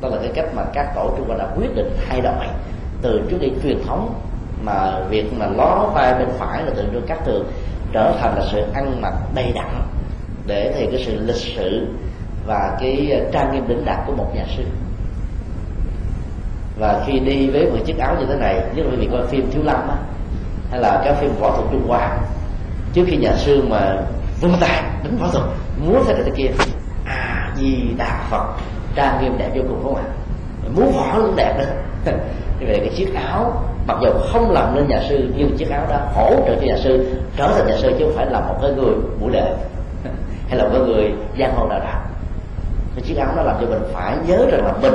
Speaker 3: đó là cái cách mà các tổ trung Hoa đã quyết định thay đổi. Từ trước đây truyền thống mà việc mà ló vai bên phải là tượng trưng cắt tường trở thành là sự ăn mặc đầy đặn để thì cái sự lịch sự và cái trang nghiêm đỉnh đạt của một nhà sư. Và khi đi với một chiếc áo như thế này, nhất là quý vị coi phim thiếu lâm á, hay là các phim võ thuật trung hoa, trước khi nhà sư mà vung tay đánh võ thuật muốn thế này thế kia à di đà phật, trang nghiêm đẹp vô cùng không ạ? Muốn võ luôn đẹp nữa. *laughs* Như vậy cái chiếc áo, mặc dù không làm nên nhà sư, nhưng chiếc áo đó hỗ trợ cho nhà sư, trở thành nhà sư chứ không phải là một cái người mũi lệ hay là một người giang hồ nào đó. Cái chiếc áo nó làm cho mình phải nhớ rằng là mình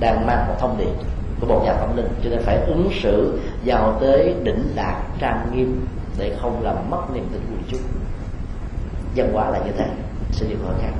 Speaker 3: đang mang một thông điệp của một nhà tâm linh, cho nên phải ứng xử vào tới đỉnh đạt trang nghiêm để không làm mất niềm tin của chúng dân hóa là như thế, xin được hỏi khác